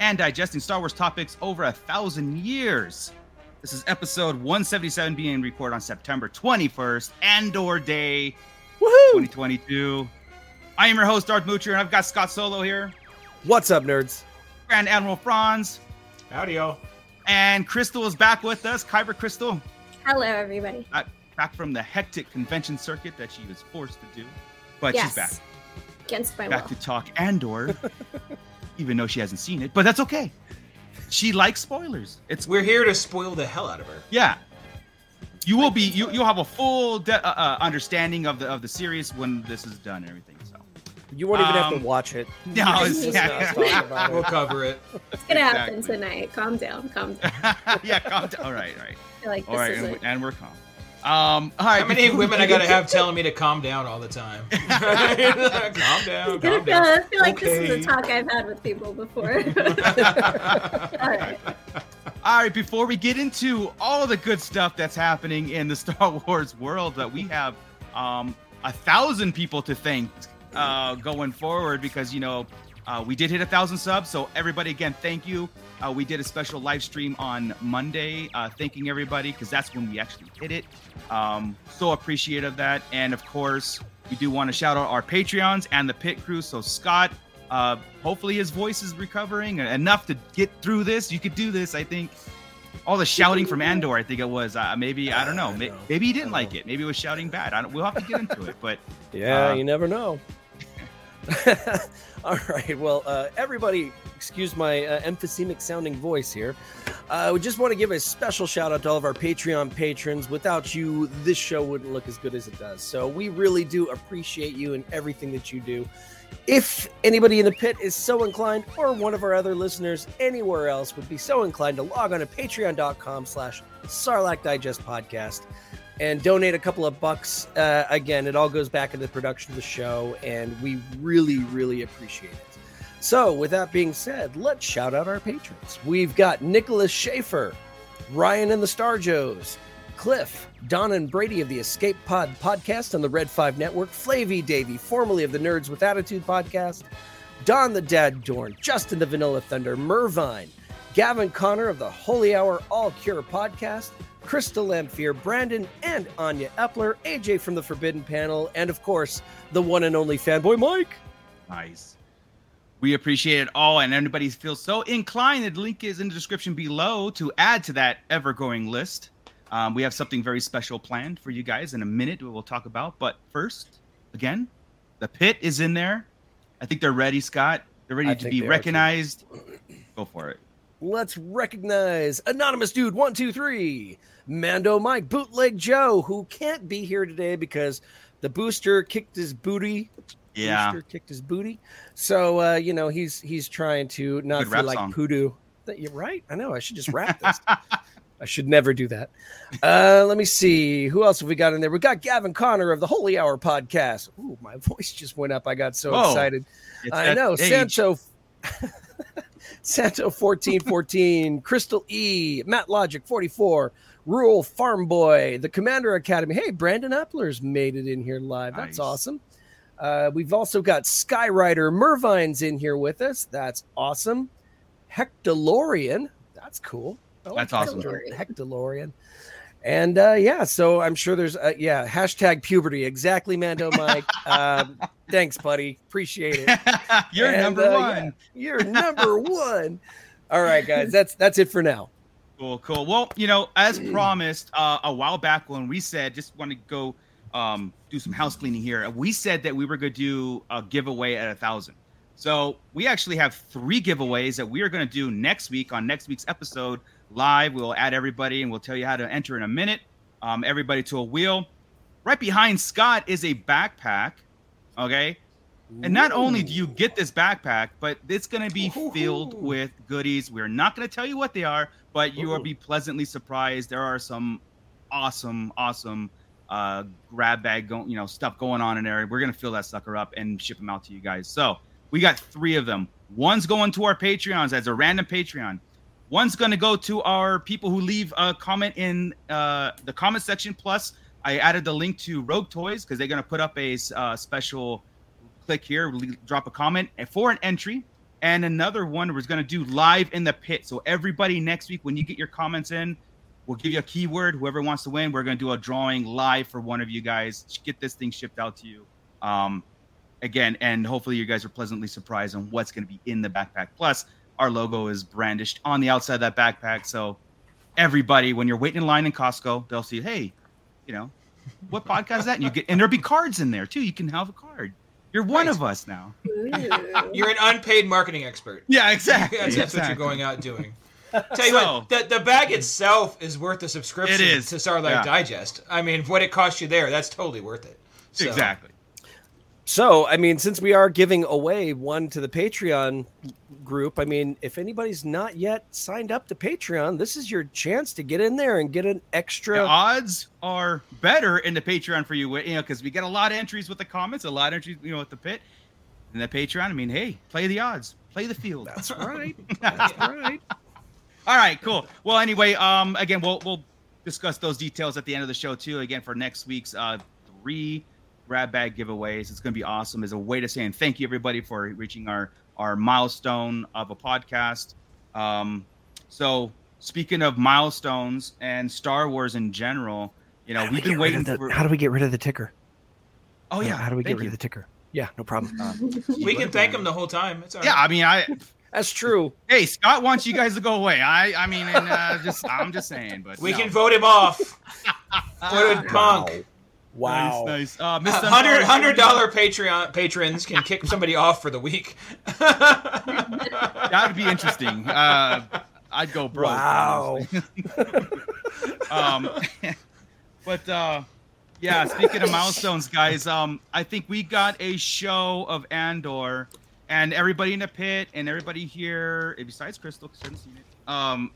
and digesting Star Wars topics over a thousand years. This is episode 177 being recorded on September 21st, Andor Day, Woohoo! 2022. I am your host, Darth Moocher, and I've got Scott Solo here, What's up, nerds? Grand Admiral Franz, Howdy, yo. and Crystal is back with us. Kyber Crystal, Hello, everybody. back, back from the hectic convention circuit that she was forced to do, but yes. she's back. Against my back will. to talk Andor, even though she hasn't seen it, but that's okay. She likes spoilers. It's We're here to spoil the hell out of her. yeah. You will be you you'll have a full de- uh, uh, understanding of the of the series when this is done and everything. So You won't even have Um, to watch it. no, it's, yeah, us talking about We'll cover it. It's gonna happen tonight. Calm down. Calm down. yeah. Calm down. All right, all right, I feel like this all right, is and, a, we- and we're calm. Um, all right. How many women I gotta have telling me to calm down all the time? calm down, I'm calm feel, down. I feel like this is a talk I've had with people before. All right. All right, before we get into all the good stuff that's happening in the Star Wars world, that we have um, a thousand people to thank uh, going forward because you know uh, we did hit a thousand subs. So everybody, again, thank you. Uh, we did a special live stream on Monday, uh, thanking everybody because that's when we actually hit it. Um, so appreciative of that, and of course, we do want to shout out our Patreons and the pit crew. So Scott, uh, hopefully his voice is recovering enough to get through this. You could do this, I think. All the shouting from Andor, I think it was. Uh, maybe I don't know. May- Maybe he didn't like it. Maybe it was shouting bad. I don't, we'll have to get into it. But Yeah, Uh, you never know. All right. Well, uh, everybody, excuse my uh, emphysemic sounding voice here. Uh, we just want to give a special shout out to all of our Patreon patrons. Without you, this show wouldn't look as good as it does. So we really do appreciate you and everything that you do. If anybody in the pit is so inclined, or one of our other listeners anywhere else would be so inclined to log on to patreon.com slash Sarlacc Digest Podcast and donate a couple of bucks. Uh, again, it all goes back into the production of the show, and we really, really appreciate it. So, with that being said, let's shout out our patrons. We've got Nicholas Schaefer, Ryan and the Starjos, Cliff, Don and Brady of the Escape Pod podcast on the Red 5 Network, Flavy Davy, formerly of the Nerds with Attitude podcast, Don the Dad Dorn, Justin the Vanilla Thunder, Mervine, Gavin Connor of the Holy Hour All Cure podcast, Crystal Lamphere, Brandon and Anya Epler, AJ from the Forbidden Panel, and of course, the one and only fanboy Mike. nice. We appreciate it all, and anybody feels so inclined, the link is in the description below to add to that ever-growing list. Um, we have something very special planned for you guys in a minute. We will talk about, but first, again, the pit is in there. I think they're ready, Scott. They're ready I to be they are, too. recognized. Go for it. Let's recognize Anonymous Dude 123, Mando Mike, Bootleg Joe, who can't be here today because the booster kicked his booty. Yeah, Booster kicked his booty. So uh, you know, he's he's trying to not Good feel like song. poodoo. That you're right. I know. I should just rap this. I should never do that. Uh, let me see. Who else have we got in there? We got Gavin Connor of the Holy Hour podcast. Ooh, my voice just went up. I got so Whoa. excited. I know. age. Sancho Santo 1414, Crystal E, Matt Logic 44, Rural Farm Boy, the Commander Academy. Hey, Brandon Epler's made it in here live. That's Nice. awesome. Uh, we've also got Skyrider Mervine's in here with us. That's awesome. Hectolorian. That's cool. I That's awesome. Hectolorian. And uh, yeah, so I'm sure there's uh, yeah hashtag puberty exactly, Mando Mike. um, thanks, buddy. Appreciate it. You're And, number uh, one. yeah, you're number one. All right, guys. That's that's it for now. Cool, cool. Well, you know, as promised uh, a while back when we said just want to go um, do some house cleaning here, we said that we were going to do a giveaway at a thousand. So we actually have three giveaways that we are going to do next week on next week's episode live. We'll add everybody and we'll tell you how to enter in a minute. Um, everybody to a wheel. Right behind Scott is a backpack. Okay. And not only do you get this backpack, but it's going to be filled with goodies. We're not going to tell you what they are, but you will be pleasantly surprised. There are some awesome, awesome uh, grab bag, go, you know, stuff going on in there. We're going to fill that sucker up and ship them out to you guys. So we got three of them. One's going to our Patreons as a random Patreon. One's going to go to our people who leave a comment in uh, the comment section. Plus, I added the link to Rogue Toys because they're going to put up a uh, special click here, drop a comment for an entry. And another one we're going to do live in the pit. So everybody next week, when you get your comments in, we'll give you a keyword. Whoever wants to win, we're going to do a drawing live for one of you guys. Get this thing shipped out to you. Um, again, and hopefully you guys are pleasantly surprised on what's going to be in the backpack. Plus, our logo is brandished on the outside of that backpack. So everybody, when you're waiting in line in Costco, they'll see, hey, you know, what podcast is that? And you get, and there'll be cards in there too. You can have a card. You're one Right. of us now. You're an unpaid marketing expert. Yeah, exactly. That's, that's what you're going out doing. Tell you So- what, the, the bag itself is worth the subscription It is. to Sarlacc Yeah. Digest. I mean, what it cost you there, that's totally worth it. So, Exactly. So, I mean, since we are giving away one to the Patreon group, I mean, if anybody's not yet signed up to Patreon, this is your chance to get in there and get an extra. The odds are better in the Patreon for you, you know, because we get a lot of entries with the comments, a lot of entries, you know, with the pit. And the Patreon, I mean, hey, play the odds, play the field. That's right. That's right. All right, cool. Well, anyway, um, again, we'll we'll discuss those details at the end of the show too. Again, for next week's uh three grab bag giveaways, it's going to be awesome. As a way to saying thank you everybody for reaching our our milestone of a podcast. Um, so speaking of milestones and Star Wars in general, you know, we we've been waiting the- for. How do we get rid of the ticker? oh yeah, How do we get rid you. of the ticker? Yeah, no problem. We can thank him the whole time. It's all Yeah, right. I mean, I That's true. hey Scott wants you guys to go away. I I mean, and uh, just I'm just saying, but we no. can vote him off. Vote punk. Wow. Nice, nice. Uh, Miss Hundred Dunbar- hundred dollar Patreon patrons can kick somebody off for the week. That would be interesting. Uh, I'd go broke. Wow. um, but uh, yeah, speaking of milestones, guys, um, I think we got a show of Andor, and everybody in the pit and everybody here, eh, besides Crystal, 'cause she hasn't seen it. Um,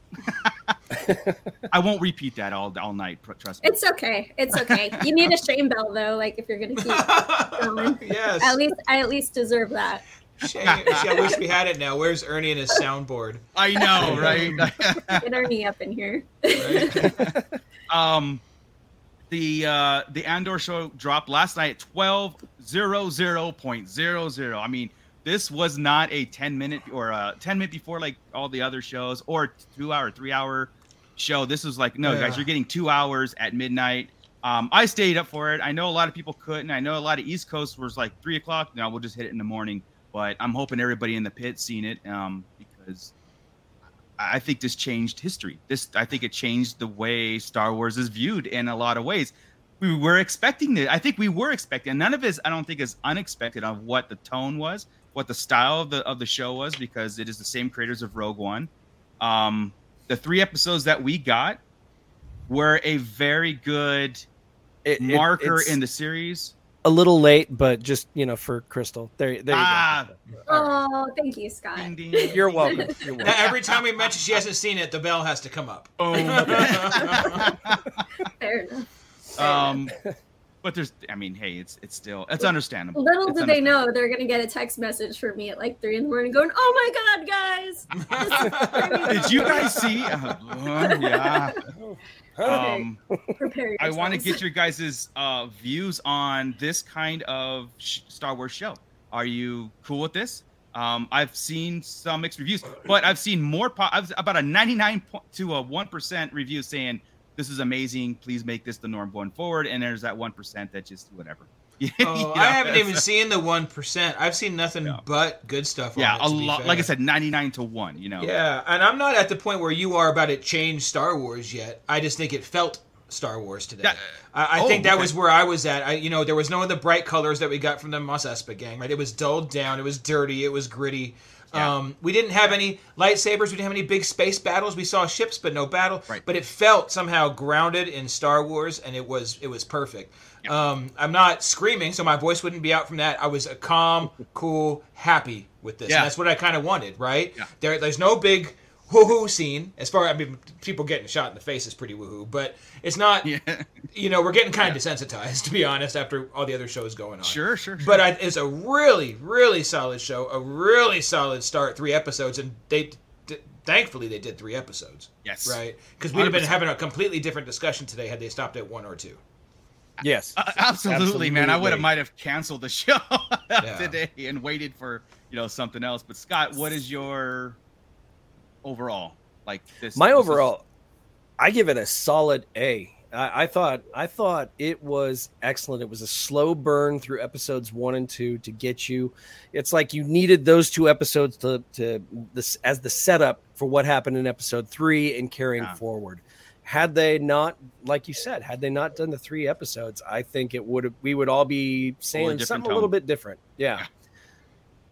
I won't repeat that all all night. Trust me. It's okay. It's okay. You need a shame bell though, like if you're gonna keep going. yes. At least I at least deserve that. Shane, I wish we had it now. Where's Ernie and his soundboard? I know, right? Get Ernie up in here. Right? um the uh the andor show dropped last night 12 00.00 i mean this was not a 10 minute or a 10 minute before like all the other shows or two hour three hour show this was like no Yeah. guys you're getting two hours at midnight um i stayed up for it i know a lot of people couldn't i know a lot of east coast was like three o'clock now we'll just hit it in the morning but i'm hoping everybody in the pit seen it um because I think this changed history. This I think it changed the way Star Wars is viewed in a lot of ways. We were expecting it. I think we were expecting. None of it, is, I don't think, is unexpected of what the tone was, what the style of the of the show was, because it is the same creators of Rogue One. Um, the three episodes that we got were a very good It- it- marker it's in the series. a little late, but just you know, for Crystal. There, there you Ah. go. All right. Oh, thank you, Scott. Ding, ding, You're welcome. You're Now, welcome. every time we mention she hasn't seen it, the bell has to come up. Oh, Fair enough. um, but there's, I mean, hey, it's it's still it's understandable. Little It's did they know they're gonna get a text message from me at like three in the morning, going, "Oh my god, guys! Did you guys see? Uh, yeah. Um, Prepare I want to get your guys' uh, views on this kind of sh- Star Wars show. Are you cool with this? Um, I've seen some mixed reviews, but I've seen more. Po- I've about a 99 to a one percent review saying this is amazing. Please make this the norm going forward. And there's that one percent that just whatever. You Oh, know, I haven't even seen the one percent. I've seen nothing Yeah. but good stuff. Yeah, it, a lot. Like I said, 99 to one. You know. Yeah, and I'm not at the point where you are about it change Star Wars yet. I just think it felt Star Wars today. Yeah, I, I oh, think that okay. was where I was at. I, you know, there was no of the bright colors that we got from the Mos Espa gang. Right, it was dulled down. It was dirty. It was gritty. Yeah. Um, we didn't have any lightsabers. We didn't have any big space battles. We saw ships, but no battle. Right. But it felt somehow grounded in Star Wars, and it was it was perfect. Um, I'm not screaming, so my voice wouldn't be out from that. I was a calm, cool, happy with this. Yeah. That's what I kind of wanted, right? Yeah. There, there's no big woohoo scene. As far I mean, people getting shot in the face is pretty woohoo, but it's not. Yeah. You know, we're getting kind of desensitized, to be honest, after all the other shows going on. Sure, sure, sure. But I, it's a really, really solid show. A really solid start. Three episodes, and they, d- thankfully, they did three episodes. Yes. Right. Because we'd have been having a completely different discussion today had they stopped at one or two. Yes. Uh, absolutely, man. I would have might have canceled the show Yeah. today and waited for you know something else. But Scott, what is your overall like this? My this overall, I give it a solid A. I, I thought I thought it was excellent. It was a slow burn through episodes one and two to get you. It's like you needed those two episodes to to this as the setup for what happened in episode three and carrying Yeah. forward. Had they not, like you said, had they not done the three episodes, I think it would have. We would all be saying something tone. a little bit different. Yeah.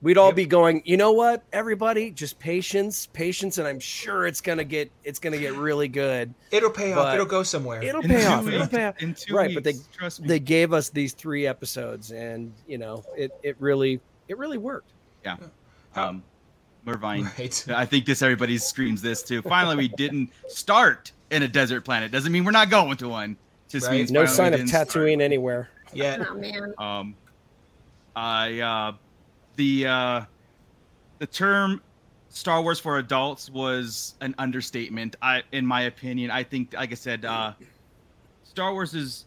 We'd all Yep. be going, you know what, everybody, just patience, patience, and I'm sure it's gonna get it's gonna get really good. It'll pay off. It'll go somewhere. It'll pay two off. It'll pay off. In two Right, but they- trust me. They gave us these three episodes, and you know, it it really it really worked. Yeah um, Mervine. Right. I think this everybody screams this too. Finally, we didn't start in a desert planet. Doesn't mean we're not going to one. Just Right. means No sign of didn't start. Tatooine anywhere. Yeah. Oh man. Um, I uh, the uh, the term Star Wars for adults was an understatement. I, in my opinion, I think, like I said, uh, Star Wars is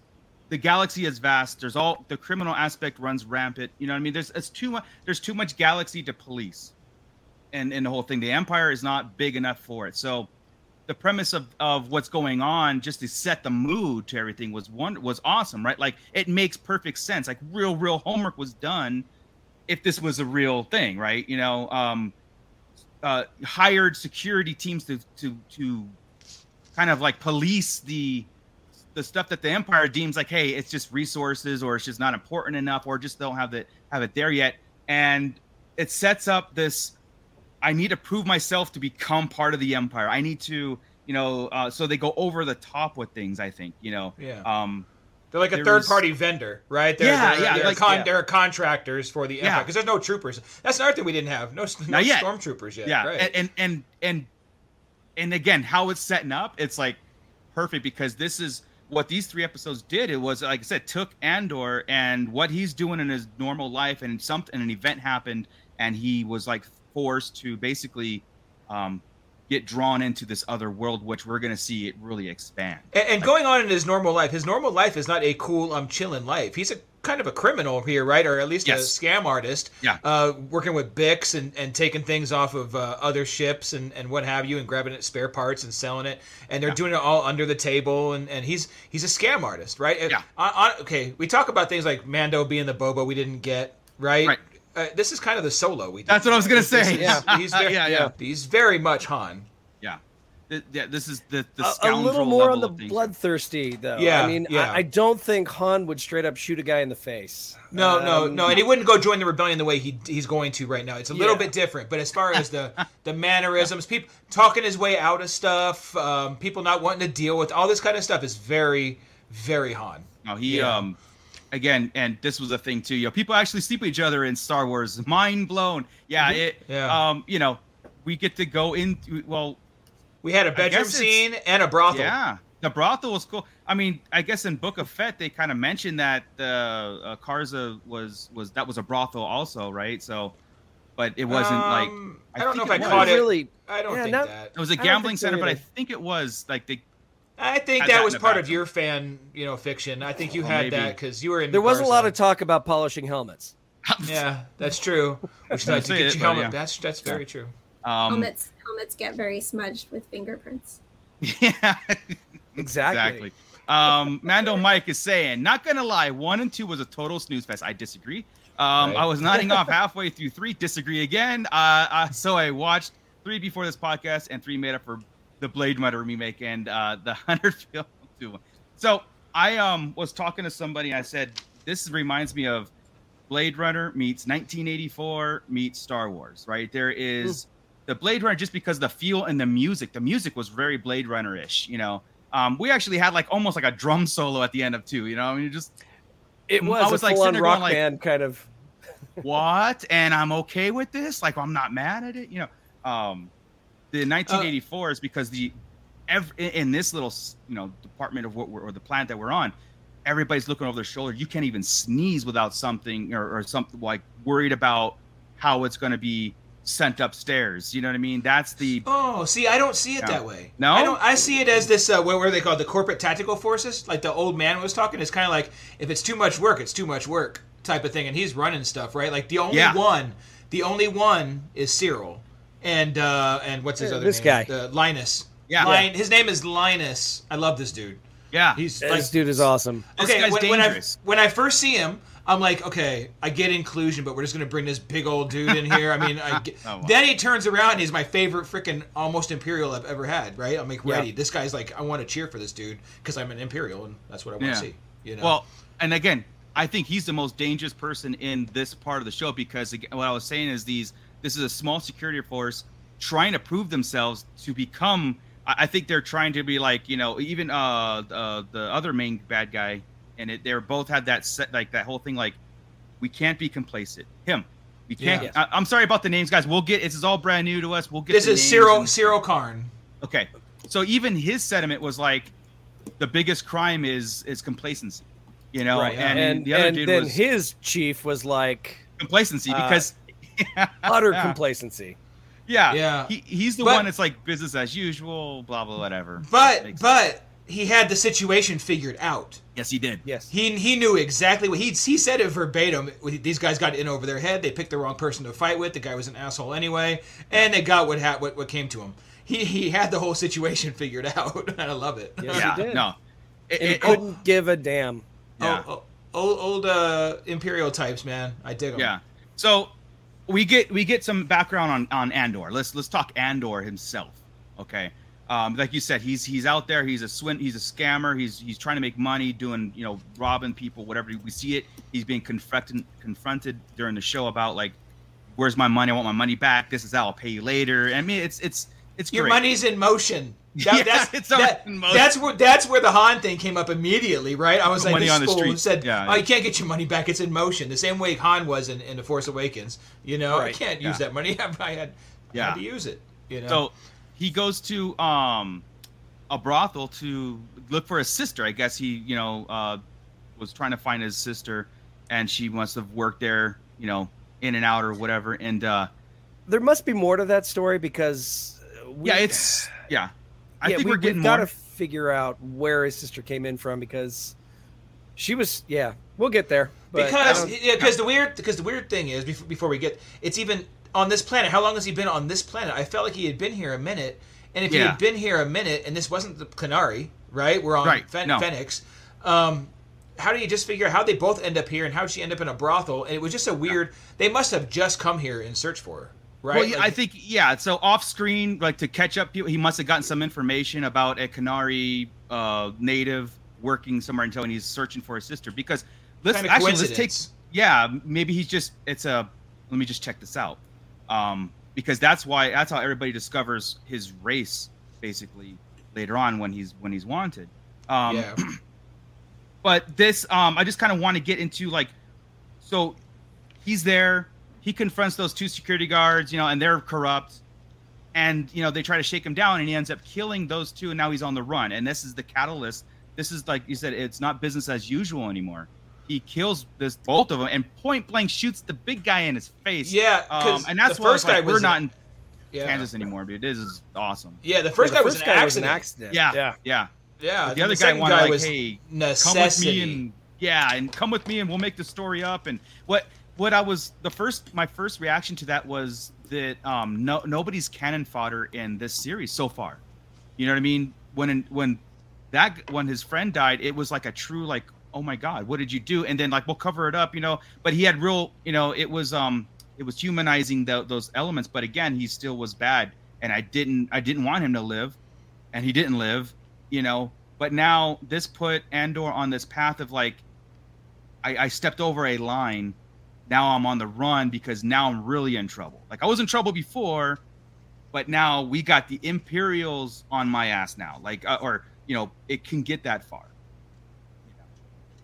the galaxy is vast. There's all the criminal aspect runs rampant. You know what I mean? There's it's too much. There's too much galaxy to police, and and the whole thing. The Empire is not big enough for it. So the premise of, of what's going on just to set the mood to everything was one was awesome right like it makes perfect sense like real real homework was done if this was a real thing right you know um uh hired security teams to to to kind of like police the the stuff that the empire deems like hey it's just resources or it's just not important enough or just don't have it have it there yet and it sets up this I need to prove myself to become part of the empire. I need to, you know, uh, so they go over the top with things. I think, you know, Yeah. um, They're like a third party vendor, right? They're, Yeah, they're, yeah, They're, like- con- yeah. they're contractors for the Yeah. Empire because there's no troopers. That's another thing we didn't have. No, no yet. stormtroopers yet. yeah, right. and, and and and and again, how it's setting up, it's like perfect because this is what these three episodes did. It was like I said, took Andor and what he's doing in his normal life, and something, an event happened, and he was like forced to basically um, get drawn into this other world, which we're gonna see it really expand. And, and going on in his normal life, his normal life is not a cool, I'm chilling life. He's a kind of a criminal here, right? Or at least Yes. a scam artist. Yeah. Uh, working with Bix and, and taking things off of uh, other ships and, and what have you, and grabbing it spare parts and selling it. And they're Yeah. doing it all under the table. And, and he's he's a scam artist, right? Yeah. On, on, okay, we talk about things like Mando being the Boba we didn't get, right? Right. Uh, this is kind of the solo we. Did. That's what I was gonna This- this say. is- Yeah. he's very, Yeah, yeah. He's very much Han. Yeah, Th- yeah. This is the the A- a, little more on the bloodthirsty though. Yeah, I mean, yeah. I, I don't think Han would straight up shoot a guy in the face. No, no, Um, no, and he wouldn't go join the rebellion the way he he's going to right now. It's a little Yeah. bit different, but as far as the the mannerisms, people talking his way out of stuff, um, people not wanting to deal with all this kind of stuff is very, very Han. No, he Yeah. um again, and this was a thing too. You know, people actually sleep with each other in Star Wars. Mind blown. Yeah, it. Mm-hmm. Yeah. Um, you know, we get to go in. Well, We had a bedroom scene and a brothel. yeah, the brothel was cool. I mean, I guess in Book of Fett they kind of mentioned that the uh, Garsa was was that was a brothel also, right? So, but it wasn't like Um, I I, don't know if I it caught it. Really, I don't yeah, think not- that. it was a gambling think so center, but I think it was like they. I think that that was part of background. your fan, you know, fiction. I think you Well, had maybe. that because you were in. there was a lot of talk about polishing helmets. Yeah, that's true. Which Gonna like to get it, you but helmet. yeah. That's that's very true. Um, helmets helmets get very smudged with fingerprints. yeah. Exactly. Exactly. Um, Mando Mike is saying, not gonna lie, one and two was a total snooze fest. I disagree. Um, Right. I was nodding off halfway through three. Disagree again. Uh, uh, so I watched three before this podcast, and three made up for the Blade Runner remake and uh, the hundred film two. So I um was talking to somebody. And I said, this reminds me of Blade Runner meets 1984 meets Star Wars, right? There is the Blade Runner just because the feel and the music. The music was very Blade Runner ish, you know. Um, we actually had like almost like a drum solo at the end of two, you know. I mean, you just It was, I was, like, sitting there rock going, like- band kind of. what? And I'm okay with this. Like I'm not mad at it, you know. Um, the 1984 is because the ev- in- this little you know department of what we're, or the plant that we're on, everybody's looking over their shoulder. You can't even sneeze without something or, or something like worried about how it's going to be sent upstairs. You know what I mean? That's the Oh, see, I don't see it Yeah. that way. No? I don't. I see it as this. Uh, what were they called? The corporate tactical forces. Like the old man was talking. It's kind of like if it's too much work, it's too much work type of thing. And he's running stuff, right? Like the only Yeah. one, the only one is Syril, and uh and what's his Yeah, other this name? guy. The Linus. Yeah. Lin- His name is Linus. I love this dude. yeah. He's This like dude is awesome. This okay, guy's when, when I dangerous. when I first see him, I'm like, okay, I get inclusion, but we're just gonna bring this big old dude in here. I mean, I get, Oh, wow. then he turns around and he's my favorite freaking almost imperial I've ever had. Right? I'm like, Yeah. ready. This guy's like, I want to cheer for this dude because I'm an imperial and that's what I want Yeah. to see. You know? Well, and again, I think he's the most dangerous person in this part of the show because again, what I was saying is these this is a small security force trying to prove themselves to become. I I think they're trying to be like you know even uh, uh the other main bad guy and it they're both had that set like that whole thing like we can't be complacent. Him. We can't. Yeah. I, I'm sorry about the names, guys. We'll get. This is all brand new to us. We'll get. this is names Syril and- Syril Karn. Okay, so even his sentiment was like, the biggest crime is is complacency. You know, Right, and, And, the other and dude then was his chief was like complacency Uh, because utter Yeah. complacency. yeah, Yeah. He, he's the But- one that's like business as usual, blah blah whatever. But Makes- but he had the situation figured out. yes, he did. Yes. He he knew exactly what he he said it verbatim. These guys got in over their head. They picked the wrong person to fight with. The guy was an asshole anyway, and they got what ha- what what came to him. He he had the whole situation figured out, and I love it. Yes, he yeah, did. no, It- And he it- couldn't give a damn. yeah. Oh, oh, old old uh, imperial types, man. I dig them. Yeah. So we get we get some background on on Andor. Let's let's talk Andor himself. Okay. Um, like you said, he's he's out there. He's a swin. He's a scammer. He's he's trying to make money, doing you know robbing people, whatever. We see it. He's being confronted confronted during the show about like, where's my money? I want my money back. This is how I'll pay you later. I mean, it's it's it's Your great. money's in motion. That, Yeah, that's, it's that- in motion. that's where that's where the Han thing came up immediately, right? I was like, Money this on the street. said, Yeah. "Oh, you can't get your money back. It's in motion." The same way Han was in, in the Force Awakens. You know, I can't use Yeah. that money. I had, I had to use it. You know. So he goes to um a brothel to look for his sister. I guess he, you know, uh was trying to find his sister and she must have worked there, you know, in and out or whatever. And uh There must be more to that story because uh, we, yeah, it's yeah. I yeah, think we, we, are getting have got to figure out where his sister came in from because she was. Yeah, we'll get there. But because yeah, because the weird because the weird thing is before, before we get it's even on this planet. How long has he been on this planet? I felt like he had been here a minute, and if he had been here a minute, and this wasn't the Kenari, right? We're on Right, Fen- no. Ferrix. Um, how do you just figure out how they both end up here and how would she end up in a brothel? And it was just a weird. They must have just come here in search for her, right? Well, yeah, Like- I think yeah. So off screen, like to catch up, people, he must have gotten some information about a Kenari uh, native working somewhere until and he's searching for his sister. Because let's Kinda actually let's take yeah. Maybe he's just it's a. Let me just check this out. Um, because that's why that's how everybody discovers his race basically later on when he's when he's wanted. Um, yeah. but this um i just kind of want to get into like so he's there he confronts those two security guards you know and they're corrupt and you know they try to shake him down and he ends up killing those two and now he's on the run and this is the catalyst this is like you said it's not business as usual anymore he kills this both of them and point blank shoots the big guy in his face Yeah, 'cause um, and that's the why first like, guy we're was not in Yeah. kansas anymore dude this is awesome Yeah, the first the guy was an guy accident. accident. yeah yeah. yeah Yeah, the then other guy second wanted like was hey necessity. come with me and yeah and come with me and we'll make the story up and what what i was the first my first reaction to that was that um no nobody's cannon fodder in this series so far. You know what i mean? When when that when his friend died it was like a true like oh my god what did you do? And then like we'll cover it up you know? But he had real you know it was um it was humanizing tho- those elements. But again he still was bad. And i didn't i didn't want him to live. And he didn't live you know? But now this put andor on this path of like i, I stepped over a line now I'm on the run because now I'm really in trouble. Like I was in trouble before, but now we got the Imperials on my ass now. Like, uh, or you know, it can get that far.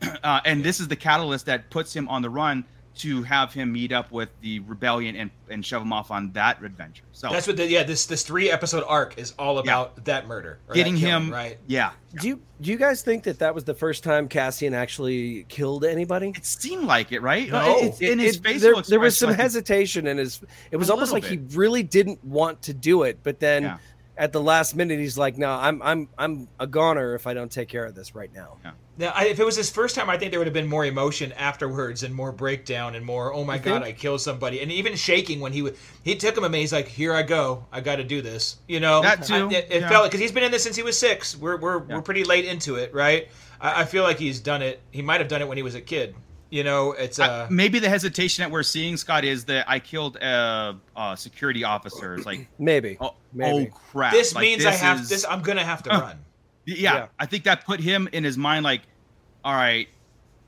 Uh, and this is the catalyst that puts him on the run to have him meet up with the rebellion and, and shove him off on that adventure. So That's what the yeah this this three episode arc is all about that murder. getting that killing, him right. Yeah, Do you do you guys think that that was the first time Cassian actually killed anybody? it seemed like it, right? No. It's in his It- face. there, there was some like, hesitation in his. It was almost like little he really didn't want to do it, but then Yeah. At the last minute, he's like, "No, I'm I'm I'm a goner if I don't take care of this right now." Now, I, if it was his first time, I think there would have been more emotion afterwards and more breakdown and more, oh my You god, think? I killed somebody, and even shaking when he would. He took him a minute. He's like, here I go, I got to do this. You know, That too, I- it, it yeah. felt because he's been in this since he was six. We're we're, Yeah. we're pretty late into it, right? I, I feel like he's done it. He might have done it when he was a kid. You know, it's I- uh, maybe the hesitation that we're seeing, Scott, is that I killed a, uh security officer. It's like, Maybe. oh, Maybe. oh crap! this Like, means I have is- this. I'm gonna have to Uh, run. Yeah, Yeah. I think that put him in his mind like, all right,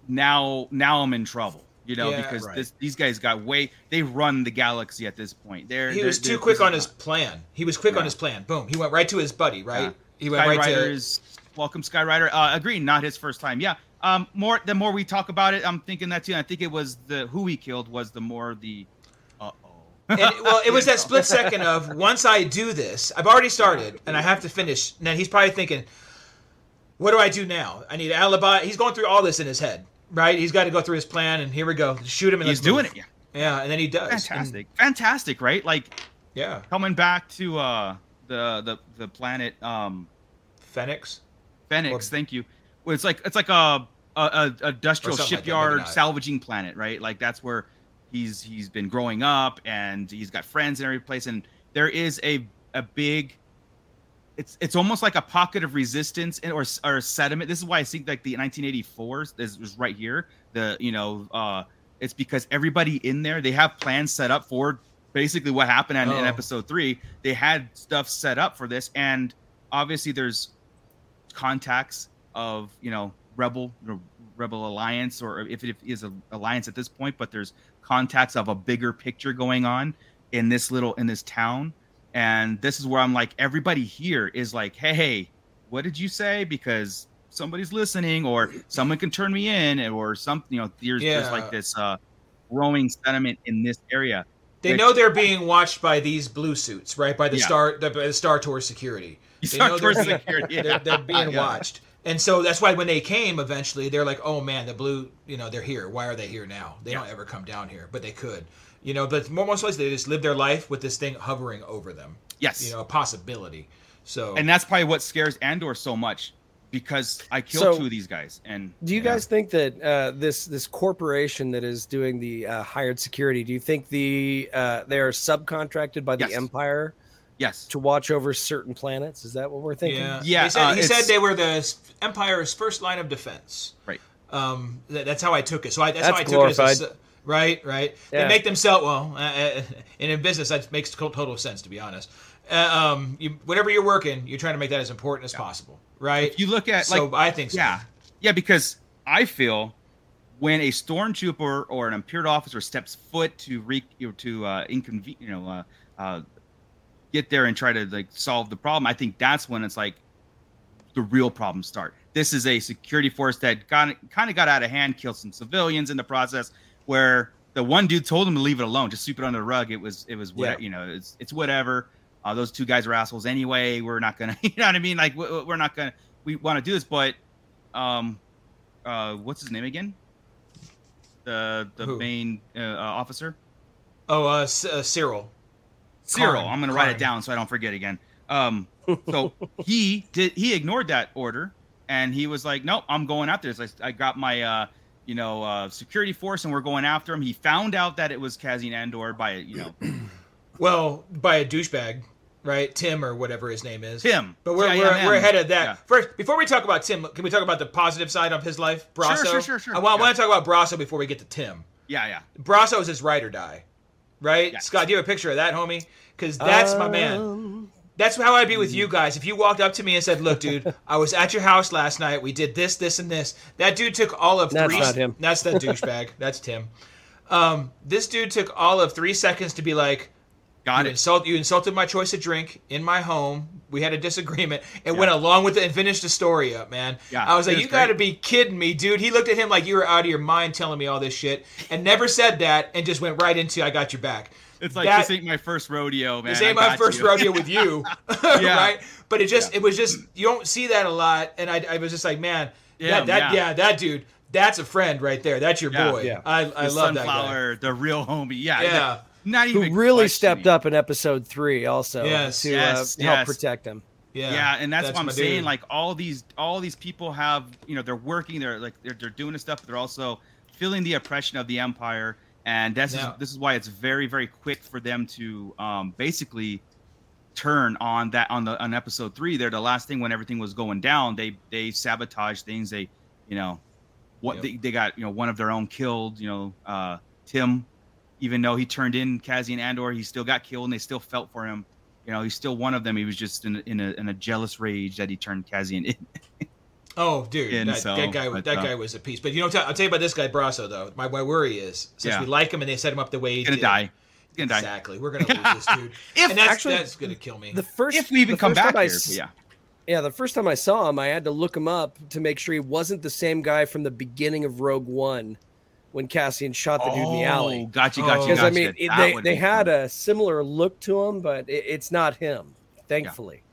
now now I'm in trouble. You know, Yeah, because right. this these guys got way they run the galaxy at this point. They're He they're- was too they're- quick on his not- plan. He was quick on his plan. Boom. He went right to his buddy. Right. Yeah. He went right to. Skyriders, welcome Skyrider. Uh, agree, not his first time. Yeah. Um, more the more we talk about it, I'm thinking that too. I think it was the who he killed was the more the, uh oh. And, well, it was that split second of once I do this, I've already started and I have to finish. Now he's probably thinking, what do I do now? I need an alibi. He's going through all this in his head, right? He's got to go through his plan, and here we go. Shoot him. And He's doing move. it. Yeah. Yeah, and then he does. And- Fantastic. Fantastic, right? Like yeah, coming back to uh the the the planet um Ferrix. Ferrix, Or- thank you. It's like it's like a a, a industrial something like that, shipyard salvaging planet, right? Like that's where he's he's been growing up and he's got friends in every place and there is a a big it's it's almost like a pocket of resistance and, or or sediment. This is why I think like the 1984 is, is right here. The you know uh it's because everybody in there they have plans set up for basically what happened in, in Oh. episode three. They had stuff set up for this, and obviously there's contacts of you know rebel rebel alliance or if it is an alliance at this point but there's contacts of a bigger picture going on in this little in this town and this is where i'm like everybody here is like hey hey what did you say because somebody's listening or someone can turn me in or something you know there's, there's like this uh growing sentiment in this area They Which- know they're being watched by these blue suits, right? By the Yeah. star, the, the Star Tours security. They Star know they're being- security, yeah. They're, they're being Yeah. watched, and so that's why when they came, eventually they're like, "Oh man, the blue, you know, they're here. Why are they here now? They don't ever come down here, but they could." You know, but more most likely they just live their life with this thing hovering over them. yes You know, a possibility. So and that's probably what scares andor so much because i killed So, two of these guys and Do you yeah. guys think that uh, this this corporation that is doing the uh, hired security? Do you think the uh, they are subcontracted by the Yes. Empire yes to watch over certain planets? Is that what we're thinking? yeah, Yeah, He said, uh, he said they were the Empire's first line of defense. right Um, th- that's how I took it. So I, that's, That's how I took it. As a, glorified. right, right. Yeah. They make themselves well, uh, uh, and in business that makes total sense to be honest. Uh, um, you, whatever you're working, you're trying to make that as important as possible, right? if you look at so like I think so. yeah yeah because i feel when a stormtrooper or an imperial officer steps foot to re to uh inconven- you know uh, uh get there and try to like solve the problem i think that's when it's like the real problems start. This is a security force that got kind of got out of hand killed some civilians in the process where the one dude told him to leave it alone just sweep it under the rug. It was it was what Yeah. you know it's it's whatever. Uh, those two guys are assholes anyway. We're not gonna you know what i mean? Like we- we're not gonna we want to do this but um uh what's his name again? The the Who? main uh, uh, officer? Oh, uh, C- uh, Syril. Syril. Karn, I'm gonna write Karn. it down so I don't forget again. Um, so he did. He ignored that order, and he was like, "Nope, I'm going after this. I, I got my, uh, you know, uh, security force, and we're going after him." He found out that it was Cassian Andor by, you know, Well, by a douchebag, right? Tim or whatever his name is. Tim. But we're, we're, we're ahead of that. Yeah. First, before we talk about Tim, can we talk about the positive side of his life, Brasso? sure, sure, sure. I, want, I Yeah. want to talk about Brasso before we get to Tim. Yeah, yeah. Brasso is his ride or die, right? Yes. Scott, do you have a picture of that, homie? Because that's my man. Um, That's how I'd be with you guys. If you walked up to me and said, "Look, dude, I was at your house last night. We did this, this, and this." That dude took all of That's three. not him. That's that douchebag. That's Tim. Um, this dude took all of three seconds to be like, Got you it. insult you insulted my choice of drink in my home. We had a disagreement and went along with it and finished the story up, man. Yeah, I was like, was you got to be kidding me, dude. He looked at him like you were out of your mind telling me all this shit and never said that and just went right into I got your back. It's like That- this ain't my first rodeo, man. This ain't I my first you. rodeo with you, Yeah. right? But it just it was just you don't see that a lot, and I, I was just like, man, Yeah, that, that yeah. yeah. that dude, that's a friend right there. That's your Yeah. boy. Yeah. I I The love that guy. the real homie. Yeah, Yeah. Not Who really stepped up in episode three, also Yes, to yes, uh, help protect him. Yeah, Yeah, and that's, what I'm saying. dude. Like all these, all these people have, you know, they're working. They're like they're, they're doing this stuff. But they're also feeling the oppression of the empire, and that's Yeah. this is why it's very, very quick for them to um, basically turn on that on the on episode three. They're the last thing when everything was going down. They they sabotage things. They, you know, what Yep. they, they got you know one of their own killed. You know, uh, Tim, even though he turned in Cassian Andor, he still got killed, and they still felt for him. You know, he's still one of them. He was just in, in a in a jealous rage that he turned Cassian in. Oh, dude, And that, so, that guy, but, that uh, guy was a piece. But you know, what I'll tell you about this guy Brasso though. My, my worry is since Yeah. we like him and they set him up the way He's gonna did. die. He's gonna die. Exactly, we're gonna lose this dude. If- and that's, actually, that's gonna kill me. The first, If we even come back time I here, yeah. Yeah, the first time I saw him, I had to look him up to make sure he wasn't the same guy from the beginning of Rogue One when Cassian shot the dude in the alley. Gotcha, Oh. gotcha. Because gotcha. I mean, it, That they would they be had fun. a similar look to him, but it, it's not him, thankfully.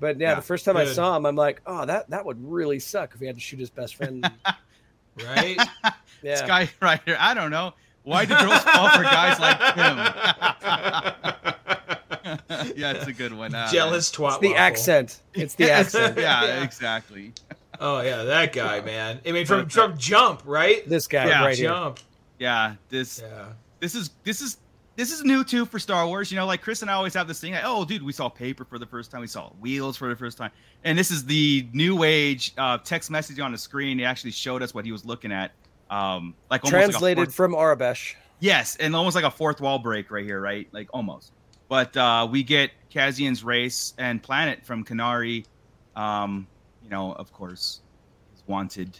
But yeah, Yeah, the first time I saw him, I'm like, oh, that that would really suck if he had to shoot his best friend. right? Yeah, Sky Rider. I don't know. Why do girls fall for guys like him? yeah, it's a good one. Uh, Jealous twat. it's the waffle. accent. It's the accent. Yeah, Yeah. exactly. Oh yeah, that guy, man. I mean, from from Jump, right? This guy Yeah, right here. Jump. Yeah, this Yeah. this is this is this is new too for Star Wars. You know, like Chris and I always have this thing. Like, oh, dude, we saw paper for the first time. We saw wheels for the first time, and this is the new age uh, text message on the screen. He actually showed us what he was looking at. Um, like almost like Translated fourth- from Aurebesh. Yes, and almost like a fourth wall break right here, right? Like almost. But uh, we get Cassian's race and planet from Kenari. Um, you know, of course, his wanted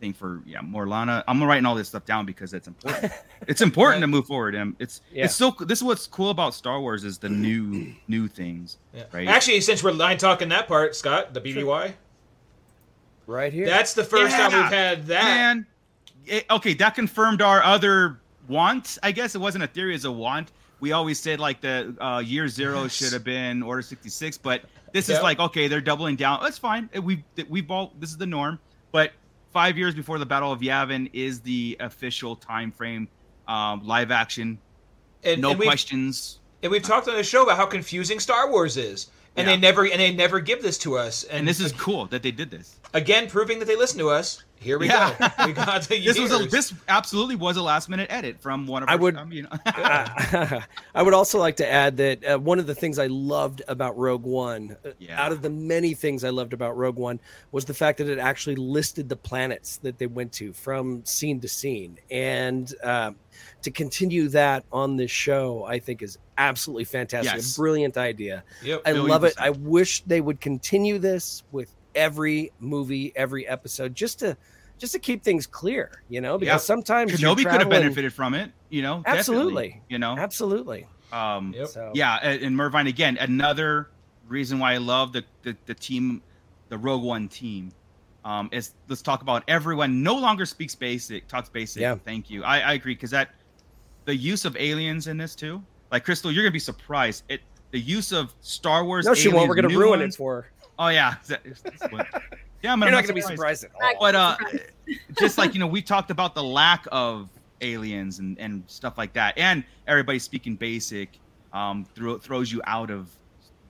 thing for yeah Morlana. I'm writing all this stuff down because it's important. it's important to move forward, and it's Yeah. it's so. This is what's cool about Star Wars is the new new things. Yeah. Right. Actually, since we're line talking that part, Scott, the BBY, Right here. that's the first Yeah. time we've had that. Man, it- okay, that confirmed our other want. I guess it wasn't a theory; it's a want. We always said like the uh, year zero Yes. should have been Order sixty six, but this Yep. is like okay, they're doubling down. That's fine. We we've all this is the norm. But five years before the Battle of Yavin is the official time frame. Um, live action, and, no and questions. And we've talked on the show about how confusing Star Wars is, and Yeah. they never and they never give this to us. And, And this is cool that they did this. again proving that they listen to us. Here we Yeah. go. We got the This was a, this absolutely was a last minute edit from one of I our. would- mean, I would also like to add that uh, one of the things I loved about Rogue One, uh, Yeah. out of the many things I loved about Rogue One, was the fact that it actually listed the planets that they went to from scene to scene. And um, to continue that on this show, I think is absolutely fantastic. Yes. A brilliant idea. Yep. I love it. I wish they would continue this with every movie, every episode, just to just to keep things clear, you know, because Yeah. sometimes you're Kenobi could have benefited from it. You know, Absolutely. You know, Absolutely. Um, Yep. So Yeah, and, and Mervine again, another reason why I love the, the the team, the Rogue One team, um, is let's talk about everyone no longer speaks basic, talks basic. Yeah. Thank you. I, I agree because that the use of aliens in this too, like Crystal, you're gonna be surprised. It the use of Star Wars. No, she won't. We're gonna new ruin ones- it for her. Oh yeah, That- that's what- yeah. I'm, You're I'm not gonna be surprised at all. but uh just like you know we talked about the lack of aliens and, and stuff like that and everybody speaking basic um throw, throws you out of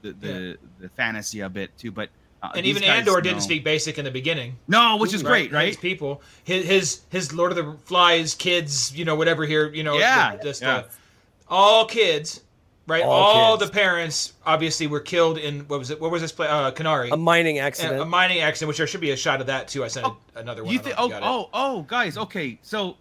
the the, the fantasy a bit too but uh, and even guys Andor didn't speak basic in the beginning. no which is great His right people, his his his Lord of the Flies kids, you know, whatever here, you know, Yeah, the- just, yeah. uh, all kids, right? All All, the parents obviously were killed in what was it? What was this play? Uh, Kenari. A mining And accident. a mining accident, which there should be a shot of that too. I sent Oh, another one. you think oh you oh oh guys okay so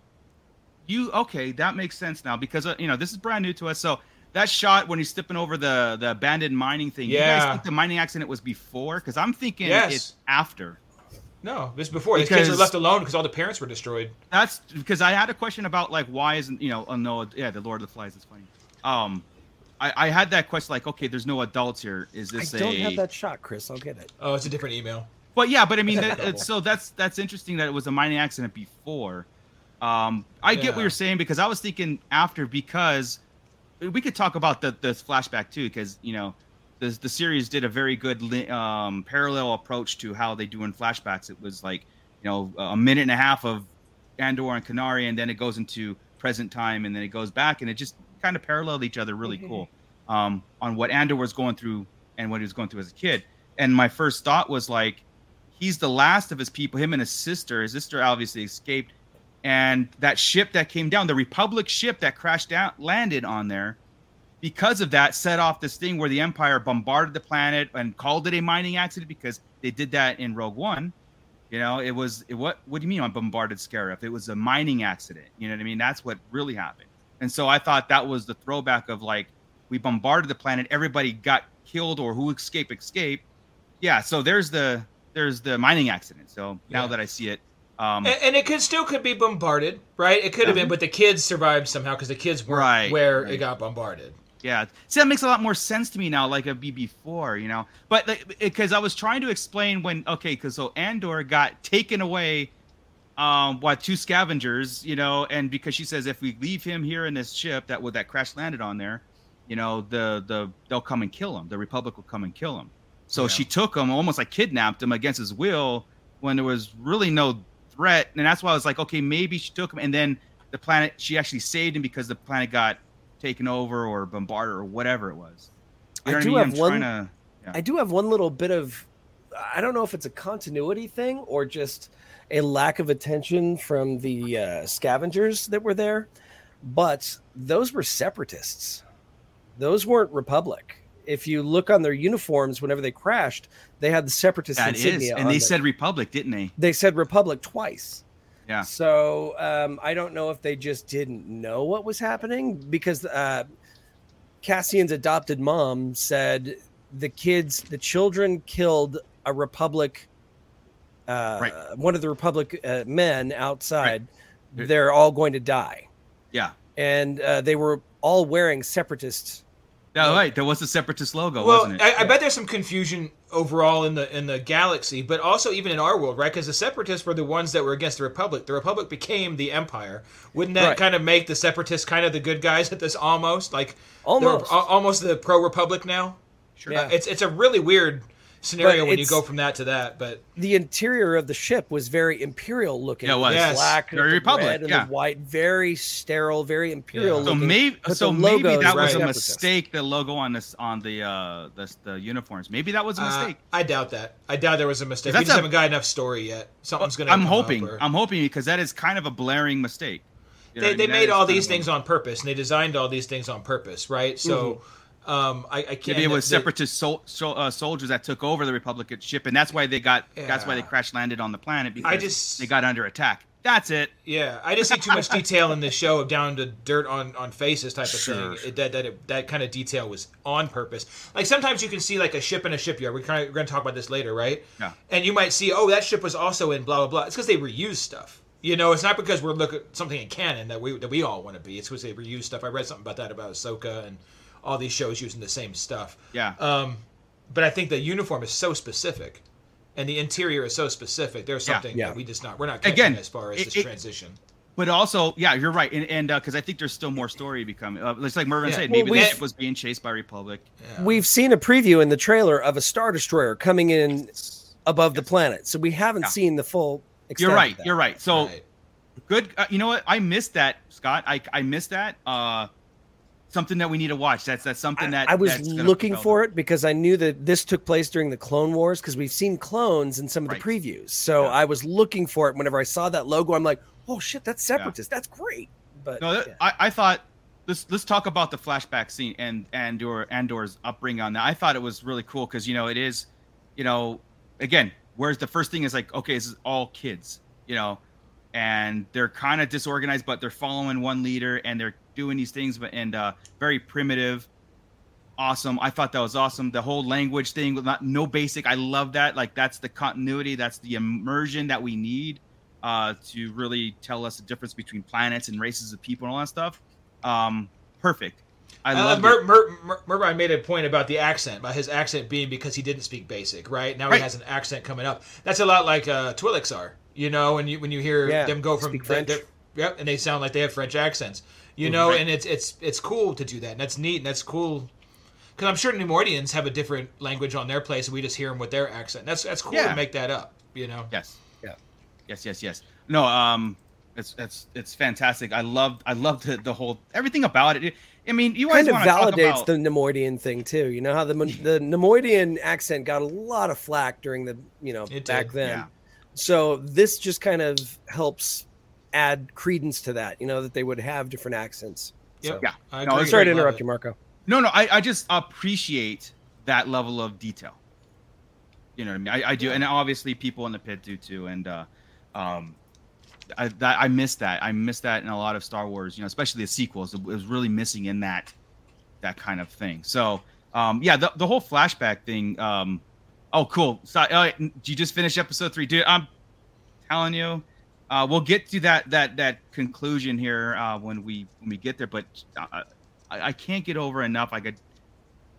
you okay that makes sense now because uh, you know this is brand new to us so that shot when he's stepping over the the abandoned mining thing you Yeah. guys think the mining accident was before because i'm thinking Yes. it's after No, this is before. These kids were Because- left alone because all the parents were destroyed. That's because I had a question about like why isn't you know oh no yeah the Lord of the Flies is funny. Um, I, I had that question like okay there's no adults here is this I this don't a have that shot, Chris. I'll get it. Oh, it's a different email. But yeah, but I mean, that, it's- so that's that's interesting that it was a mining accident before. Um, I get what you're saying because I was thinking after because we could talk about the the flashback too because you know the the series did a very good um, parallel approach to how they do in flashbacks. It was like you know a minute and a half of Andor and Kenari, and then it goes into present time, and then it goes back, and it just kind of paralleled each other really cool um, on what Andor was going through and what he was going through as a kid. And my first thought was like, he's the last of his people. Him and his sister. His sister obviously escaped, and that ship that came down, the Republic ship that crashed down, landed on there. Because of that, set off this thing where the Empire bombarded the planet and called it a mining accident because they did that in Rogue One. You know, it was it, what? What do you mean on bombarded Scarif? It was a mining accident. You know what I mean? That's what really happened. And so I thought that was the throwback of like we bombarded the planet, everybody got killed or who escaped escape. Yeah, so there's the there's the mining accident. So now Yeah. that I see it, um, And, and it could still could be bombarded, right? It could have been, but the kids survived somehow because the kids weren't Right, where it got bombarded. Yeah, see, that makes a lot more sense to me now, like a be before, you know. But because I was trying to explain when, okay, because so Andor got taken away, um, by two scavengers, you know, and because she says if we leave him here in this ship that would that crash landed on there, you know, the the they'll come and kill him. The Republic will come and kill him. So Yeah. she took him, almost like kidnapped him against his will, when there was really no threat, and that's why I was like, okay, maybe she took him, and then the planet, she actually saved him because the planet got taken over or bombarded or whatever it was. You know I do mean? have I'm one- to- yeah. I do have one little bit of I don't know if it's a continuity thing or just a lack of attention from the uh, scavengers that were there, but those were separatists. Those weren't Republic. If you look on their uniforms, whenever they crashed, they had the separatist That is, insignia. and on they them. said Republic, didn't they? they said Republic twice. Yeah. So um, I don't know if they just didn't know what was happening because uh, Cassian's adopted mom said the kids, the children killed a Republic, uh, Right. one of the Republic uh, men outside. Right. They're all going to die, Yeah. and uh, they were all wearing separatist. Yeah, right. There was a separatist logo, well, wasn't it? I, I bet there's some confusion overall in the in the galaxy, but also even in our world, right? Because the separatists were the ones that were against the Republic. The Republic became the Empire. Wouldn't that Right. kind of make the separatists kind of the good guys at this almost like Almost. al- almost the pro Republic now? sure. Yeah. Uh, it's it's a really weird scenario But when you go from that to that, but The interior of the ship was very imperial looking. Yeah, it was. Yes. black, Very and Republic, red and yeah. white, very sterile, very imperial Yeah. So maybe, but so maybe that were was a mistake. The logo on this, on the, uh, the, the uniforms. Maybe that was a uh, mistake. I doubt that. I doubt there was a mistake. We just a- haven't got enough story yet. Something's gonna. I'm hoping. or- I'm hoping because that is kind of a blaring mistake. You know they, I mean? Made is all these of a- things on purpose, and they designed all these things on purpose, right? So, um, I, I can't. Maybe it was the- separatist sol- sol- uh, soldiers that took over the Republican ship, and that's why they got. That's why they Yeah. crash landed on the planet because just- they got under attack. That's it. Yeah, I just see too much detail in this show of down to dirt on, on faces type of Sure, thing. It, that that it, that kind of detail was on purpose. Like sometimes you can see like a ship in a shipyard. We're, kind of, we're going to talk about this later, right? Yeah. And you might see, oh, that ship was also in blah blah blah. It's because they reuse stuff. You know, it's not because we're looking at something in canon that we that we all want to be. It's because they reuse stuff. I read something about that about Ahsoka and all these shows using the same stuff. Yeah. Um, but I think the uniform is so specific, and the interior is so specific. There's something Yeah. that we just not we're not catching Again, as far as it- this it- transition. But also, yeah, you're right, and and because I think there's still more story becoming. Uh, it's like Mervin Yeah. said, Well, maybe the we've- ship was being chased by Republic. We've seen a preview in the trailer of a star destroyer coming in above the planet, so we haven't Yeah. seen the full. Extent You're of right. that. You're right. So Right. good. Uh, you know what? I missed that, Scott. I I missed that. Uh, something that we need to watch. That's that's something that I was looking for it because I knew that this took place during the Clone Wars because we've seen clones in some of Right. the previews. So Yeah. I was looking for it whenever I saw that logo. I'm like, oh shit, that's separatist. That's great. But No, that, yeah. I, I thought let's let's talk about the flashback scene and Andor Andor's upbringing on that. I thought it was really cool because you know it is, you know, again, whereas the first thing is like okay, this is all kids, you know, and they're kind of disorganized, but they're following one leader and they're doing these things, but and uh, very primitive. awesome. I thought that was awesome. The whole language thing, with not no basic. I love that. Like that's the continuity. That's the immersion that we need uh, to really tell us the difference between planets and races of people and all that stuff. Um, perfect. I Uh, love Mer- it. Mer- Mer- made a point about the accent, about his accent being because he didn't speak basic, right? Now Right. he has an accent coming up. That's a lot like uh, Twi'leks are, you know, when you when you hear Yeah, them go from speak they- French. they're- yep, and they sound like they have French accents, you know, Right. and it's it's it's cool to do that, and that's neat, and that's cool. Because I'm sure New Neimoidians have a different language on their place, and we just hear them with their accent. That's that's cool Yeah. to make that up, you know. Yes. Yeah. Yes, yes, yes. No, um, it's it's it's fantastic. I love I love the, the whole everything about it. I mean, you kind of want to talk validates about the Neimoidian thing too. You know how the the Neimoidian accent got a lot of flack during the you know It back did, then. yeah. So this just kind of helps add credence to that. You know that they would have different accents. Yep. So- Yeah. I No, Sorry to interrupt you, Marco. No, no, I, I just appreciate that level of detail. You know what I mean? I, I do, and obviously people in the pit do too. And uh, um, I that I miss that. I miss that in a lot of Star Wars. You know, especially the sequels. It was really missing in that that kind of thing. So um, yeah, the the whole flashback thing. Um, oh, cool. So, uh, did you just finish episode three, dude? I'm telling you. Uh, we'll get to that that that conclusion here uh, when we when we get there, but uh, I, I can't get over enough. I could,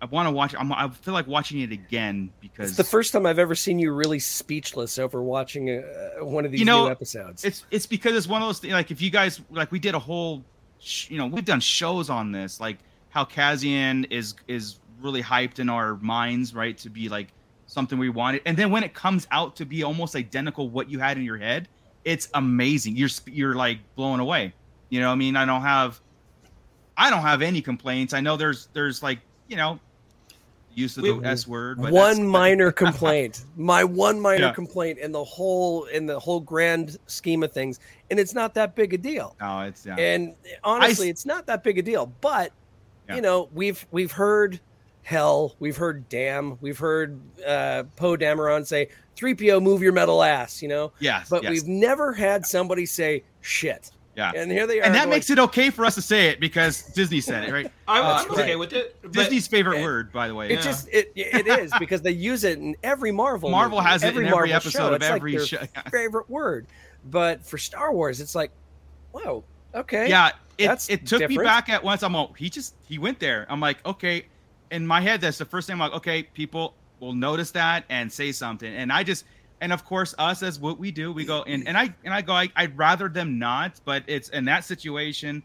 I want to watch. I'm, I feel like watching it again because It's the first time I've ever seen you really speechless over watching uh, one of these You know, new episodes. it's it's because it's one of those things. Like if you guys like, we did a whole, sh- you know, we've done shows on this, like how Cassian is is really hyped in our minds, right, to be like something we wanted, and then when it comes out to be almost identical what you had in your head, it's amazing. You're you're like blown away. You know, I mean, I don't have, I don't have any complaints. I know there's there's like you know, use of the We- S word, but one minor complaint my one minor Yeah. complaint in the whole in the whole grand scheme of things and it's not that big a deal No, it's yeah. and honestly I- it's not that big a deal but Yeah. you know we've we've heard hell we've heard damn we've heard uh poe dameron say 3po move your metal ass you know yes, but yes. we've never had somebody say shit Yeah. and here they are and that going, makes it okay for us to say it because Disney said it, right? I'm, Uh, I'm okay with it. Disney's favorite it- word, by the way. it Yeah. just it it is because they use it in every marvel Marvel movie, has it in every Marvel episode show. of It's like every their show. favorite word but for star wars it's like whoa okay yeah, it, it took me back at once. I'm like, he just he went there. I'm like, okay. In my head, that's the first thing I'm like, okay, people will notice that and say something. And I just and of course us as what we do, we go and and I and I go, I, I'd rather them not, but it's in that situation.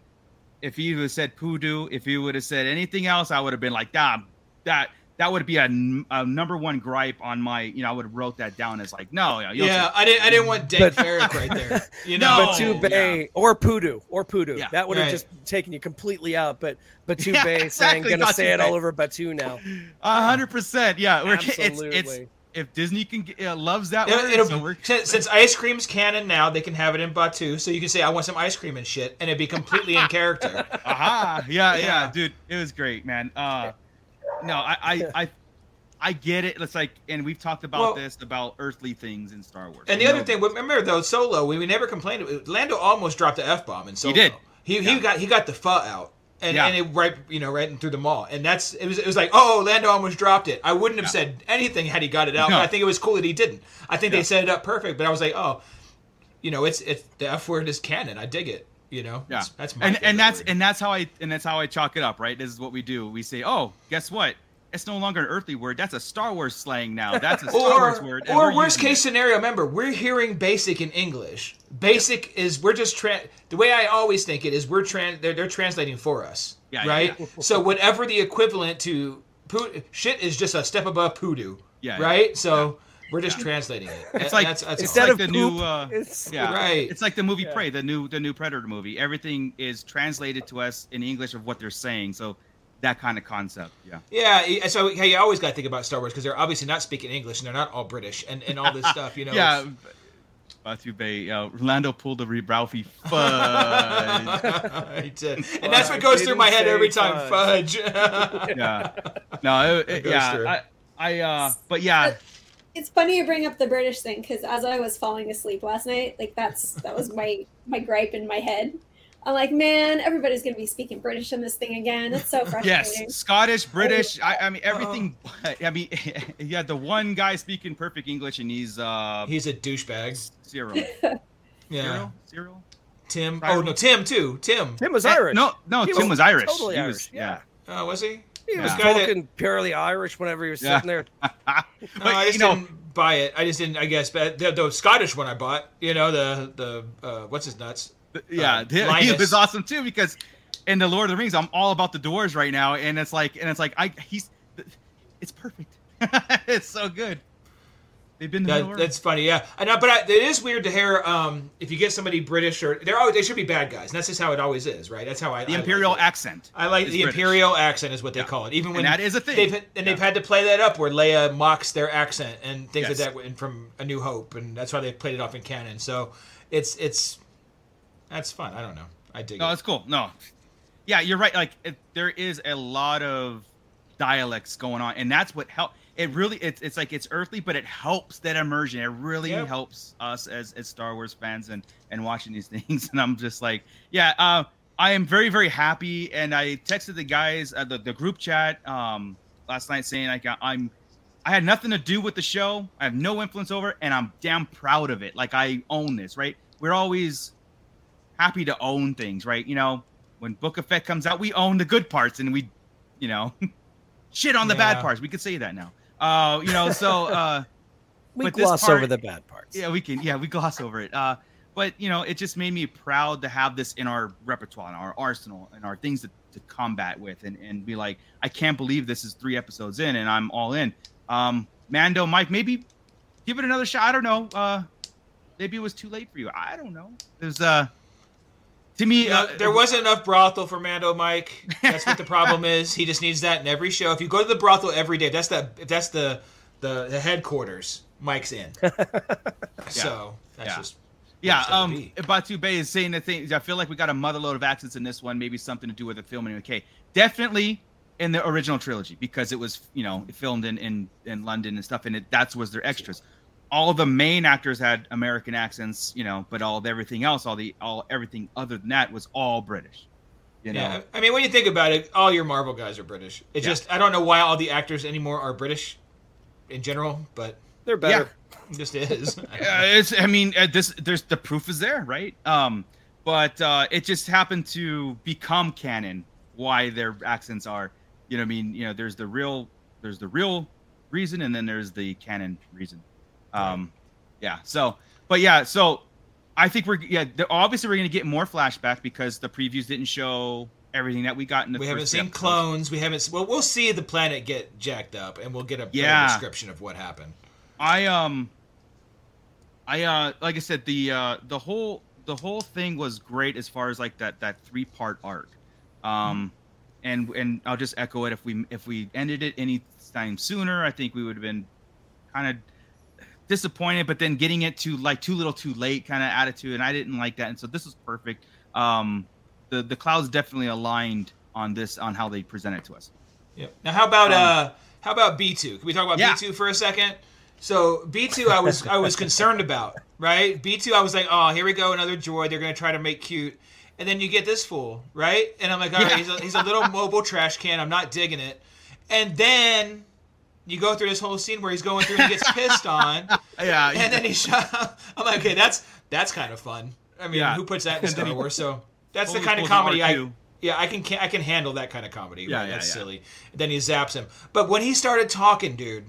If he would have said poodoo, if he would have said anything else, I would have been like, that that that would be a, a, number one gripe on my, you know, I would have wrote that down as like, no, you know, yeah, say- I didn't. I didn't want Dank But- Farrik right there. You No, know, Batu yeah. Bay or Poodoo or Poodoo. Yeah. that would have Right. just taken you completely out. But Batu Yeah, Bay saying exactly, gonna Batu say it Bay. all over Batu now. A hundred percent, yeah. We're, it's, it's Absolutely. if Disney can get- uh, loves that It'll- word, it'll- so since, since ice cream's canon now, they can have it in Batu, so you can say, "I want some ice cream and shit," and it'd be completely in character. aha, yeah, yeah, Yeah. dude, it was great, man. Uh, no, I, I, I, I get it. It's like, and we've talked about Well- this about earthly things in Star Wars. And the other know thing, remember though, Solo, we, we never complained. Lando almost dropped the f bomb in Solo. He did. He he got he got the pho out. And, Yeah. and it right you know right through the mall and that's it was it was like oh Lando almost dropped it I wouldn't have Yeah. said anything had he got it out No. I think it was cool that he didn't I think Yeah. they set it up perfect but I was like oh you know it's it's the f word is canon I dig it you know Yeah, that's, that's my and and that's word. and that's how I and that's how I chalk it up. Right, this is what we do. We say, oh, guess what? It's no longer an earthly word. That's a Star Wars slang now. That's a Star Wars word. or worst case it. scenario remember we're hearing basic in english basic is we're just tra- the way i always think it is we're trans they're, they're translating for us Yeah, right yeah. so whatever the equivalent to poo- shit is just a step above poodoo Yeah, yeah. right so we're just translating it It's like that's, that's it's Instead like of the poop, new. Uh, it's yeah, Right. It's like the movie Yeah. Prey, the new the new Predator movie. Everything is translated to us in English of what they're saying. So that kind of concept. Yeah. yeah so hey, you always got to think about star wars because they're obviously not speaking english and they're not all british and, and all this stuff you know yeah. it's- Batu Bay. Uh, Orlando pulled the Ralphie fudge. He did. and that's what goes through my head every time fudge yeah. No. It, it- yeah. I. I. Uh. But yeah. It's funny you bring up the British thing because as I was falling asleep last night, like that's that was my my gripe in my head. I'm like, man, everybody's gonna be speaking British in this thing again. It's so frustrating. Yes, Scottish, British. I, I mean everything. I mean, yeah, the one guy speaking perfect English, and he's uh He's a douchebag. zero. Yeah. Zero. Zero. Tim. Syril. Oh no, Tim too. Tim. Tim was Irish. No, no, He Tim was Irish. Totally He Irish. was- yeah. Oh, was he? He was Yeah. Guy that- talking purely Irish whenever he was Yeah. sitting there. But, No, I just you didn't buy it. I just didn't. I guess, but the, the Scottish one I bought. You know, the the uh, what's his nuts? yeah, uh, he- he was awesome too because in the Lord of the Rings, I'm all about the doors right now, and it's like, and it's like, I he's, it's perfect. it's so good. They've been to That, Middle Earth. that's funny, yeah. I know, but I, it is weird to hear um, if you get somebody British or they're always they should be bad guys. And that's just how it always is, right? That's how I the I imperial it. accent. I like is the British. imperial accent is what they call it. Even when that is a thing. They've, and they've had to play that up where Leia mocks their accent and things Yes. like that and from A New Hope, and that's why they played it off in canon. So it's it's that's fun. I don't know. I dig No, it. it's cool. No, yeah, you're right. Like it, there is a lot of dialects going on, and that's what help. It really, it's it's like it's earthly, but it helps that immersion. It really Yep. helps us as as Star Wars fans and and watching these things. And I'm just like, yeah, uh, I am very very happy. And I texted the guys uh, the the group chat um last night saying like I'm. I had nothing to do with the show. I have no influence over it, and I'm damn proud of it. Like I own this, right? We're always happy to own things, right? You know, when Book of Fett comes out, we own the good parts and we, you know, shit on the Yeah. bad parts. We could say that now. Uh, you know, so uh We gloss part- over the bad parts. yeah, we can yeah, we gloss over it. Uh but you know, it just made me proud to have this in our repertoire, in our arsenal, and our things to, to combat with and, and be like, I can't believe this is three episodes in and I'm all in. Um Mando, Mike, maybe give it another shot. I don't know. Uh maybe it was too late for you. I don't know. There's uh to me You know, uh, there wasn't enough brothel for Mando Mike. That's what the problem is. He just needs that in every show. If you go to the brothel every day, that's the if that's the the, the headquarters. Mike's in. So that's Yeah. just Yeah, um. Batu Bay is saying the thing. I feel like we got a motherload of accents in this one. Maybe something to do with the filming. Okay, definitely in the original trilogy because it was, you know, filmed in in, in London and stuff, and it that's was their extras. All the main actors had American accents, you know, but all of everything else, all the all everything other than that was all British. You know, Yeah, I mean, when you think about it, all your Marvel guys are British. It's Yeah. just I don't know why all the actors anymore are British, in general, but They're better. it just is. Yeah, it's. I mean, uh, this. There's the proof is there, right? Um, but uh, it just happened to become canon why their accents are. You know, what I mean, you know, there's the real, there's the real reason, and then there's the canon reason. Um, yeah. So, but yeah. So, I think we're yeah. The, obviously, we're gonna get more flashback because the previews didn't show everything that we got in the. we haven't seen episodes. clones. We haven't. Well, we'll see the planet get jacked up, and we'll get a better Yeah. description of what happened. I um I uh like I said the uh the whole the whole thing was great as far as like that that three part arc. Um and and I'll just echo it if we if we ended it any time sooner, I think we would have been kind of disappointed but then getting it to like too little too late kind of attitude and I didn't like that and so this was perfect. Um the the clouds definitely aligned on this on how they present it to us. Yep. Now, how about Um, uh, how about B two? Can we talk about Yeah. B two for a second? So B two, I was I was concerned about, right? B two, I was like, oh, here we go, another droid. They're gonna try to make cute, and then you get this fool, right? And I'm like, all right, Yeah. he's a, he's a little mobile trash can. I'm not digging it. And then you go through this whole scene where he's going through and he gets pissed on, Yeah. and then he shot. I'm like, okay, that's that's kind of fun. I mean, Yeah. who puts that in And then Star Wars? So that's the kind of comedy I. R2. Yeah, I can ca- I can handle that kind of comedy. Yeah, right? yeah, That's yeah. silly. Then he zaps him. But when he started talking, dude,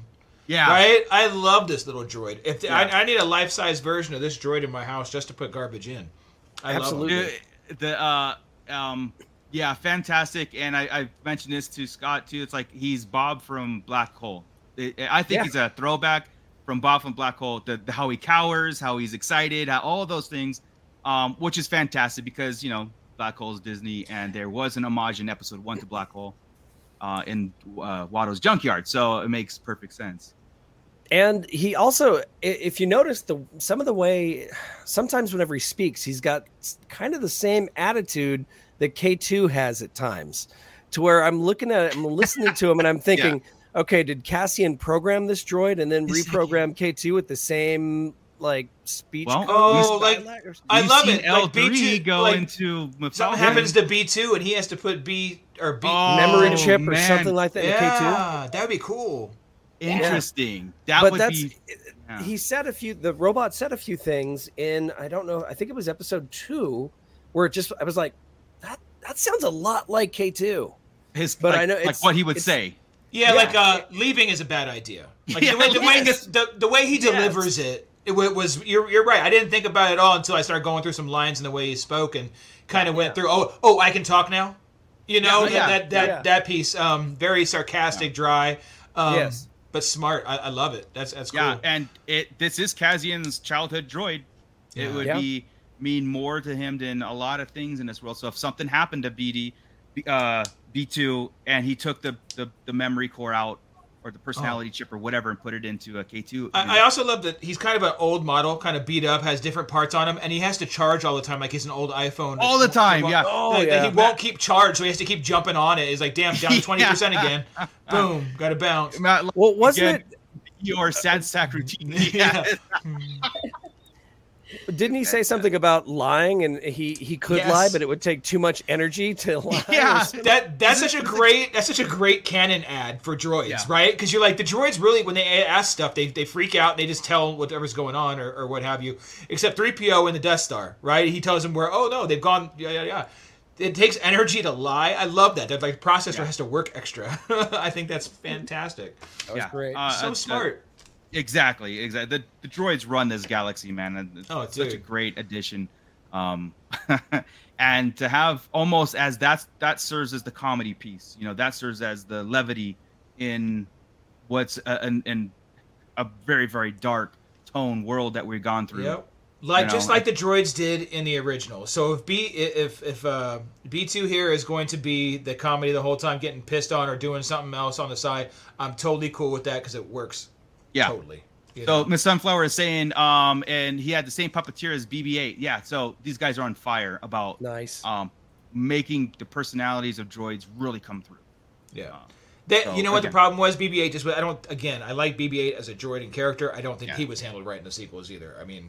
yeah. right? I love this little droid. If Yeah. I, I need a life size version of this droid in my house just to put garbage in. I Absolutely. love him. Uh, the uh um yeah fantastic. And i i mentioned this to scott too. It's like he's bob from black hole. I- i think Yeah. he's a throwback from bob from black hole. The, the how he cowers how he's excited how, all of those things um which is fantastic because you know black hole is disney and there was an homage in episode one to black hole uh in uh watto's junkyard. So it makes perfect sense. And he also, if you notice the some of the way, sometimes whenever he speaks, he's got kind of the same attitude that K two has at times, to where I'm looking at it, I'm listening to him, and I'm thinking, okay, did Cassian program this droid and then Is- reprogram K two with the same like speech. Well, Oh, like- dialect or something? I love it. Like L3 B2 go like, into Something happens to B two, and he has to put B or B. Oh, memory chip or something like that in K2. yeah, that'd be cool. Interesting. That but would that's be. yeah. he said a few the robot said a few things in I don't know I think it was episode two where it just I was like that that sounds a lot like K two his, but like, I know like what he would say. Yeah, Yeah. like uh, leaving is a bad idea. Like Yeah, the, way, the, way yes. the, the, the way he delivers it, it was you're you're right. I didn't think about it at all until I started going through some lines and the way he spoke and kind of went through. Oh, oh, I can talk now. You know Yeah, yeah. that that Yeah. that piece. Um, very sarcastic, dry. Um, Yes. but smart. I, I love it. That's that's cool. Yeah, and it this is Cassian's childhood droid. Yeah. It would Yeah. be mean more to him than a lot of things in this world. So if something happened to BD, uh, B2, and he took the, the the memory core out or the personality chip or whatever and put it into a K2. I, I also love that he's kind of an old model, kind of beat up, has different parts on him, and he has to charge all the time, like he's an old iPhone. All the time, He yeah. won't- Oh, like, yeah. He won't keep charged, so he has to keep jumping on it. He's like, damn, down twenty percent Yeah. again. Boom, got to bounce. Not like, well wasn't again, your sad sack routine. Yeah. it didn't he say something about lying and he he could Yes. lie but it would take too much energy to lie Yeah. That that's such a great that's such a great canon ad for droids, Yeah. right? Because you're like the droids really when they ask stuff, they, they freak out and they just tell whatever's going on or, or what have you. Except three PO in the Death Star, right? He tells them where oh no they've gone yeah yeah yeah. It takes energy to lie. I love that. That like processor has to work extra. I think that's fantastic. that was Yeah. great Uh, so uh, smart. Exactly, exactly. The, the droids run this galaxy, man. and It's Oh, such a great addition. Um, and to have almost as that's that serves as the comedy piece. You know, that serves as the levity in what's a, in, in a very very dark tone world that we've gone through. Yep. Like You just know, like the droids did in the original. So if B if if uh, B two here is going to be the comedy the whole time, getting pissed on or doing something else on the side, I'm totally cool with that because it works. Yeah. Totally. you So know? Miss Sunflower is saying, um, and he had the same puppeteer as BB-8. Yeah. So these guys are on fire about nice um making the personalities of droids really come through. yeah. Um, That, so, you know what the problem was? BB-8 just I don't again. I like BB-8 as a droid and character. I don't think Yeah. he was handled right in the sequels either. I mean,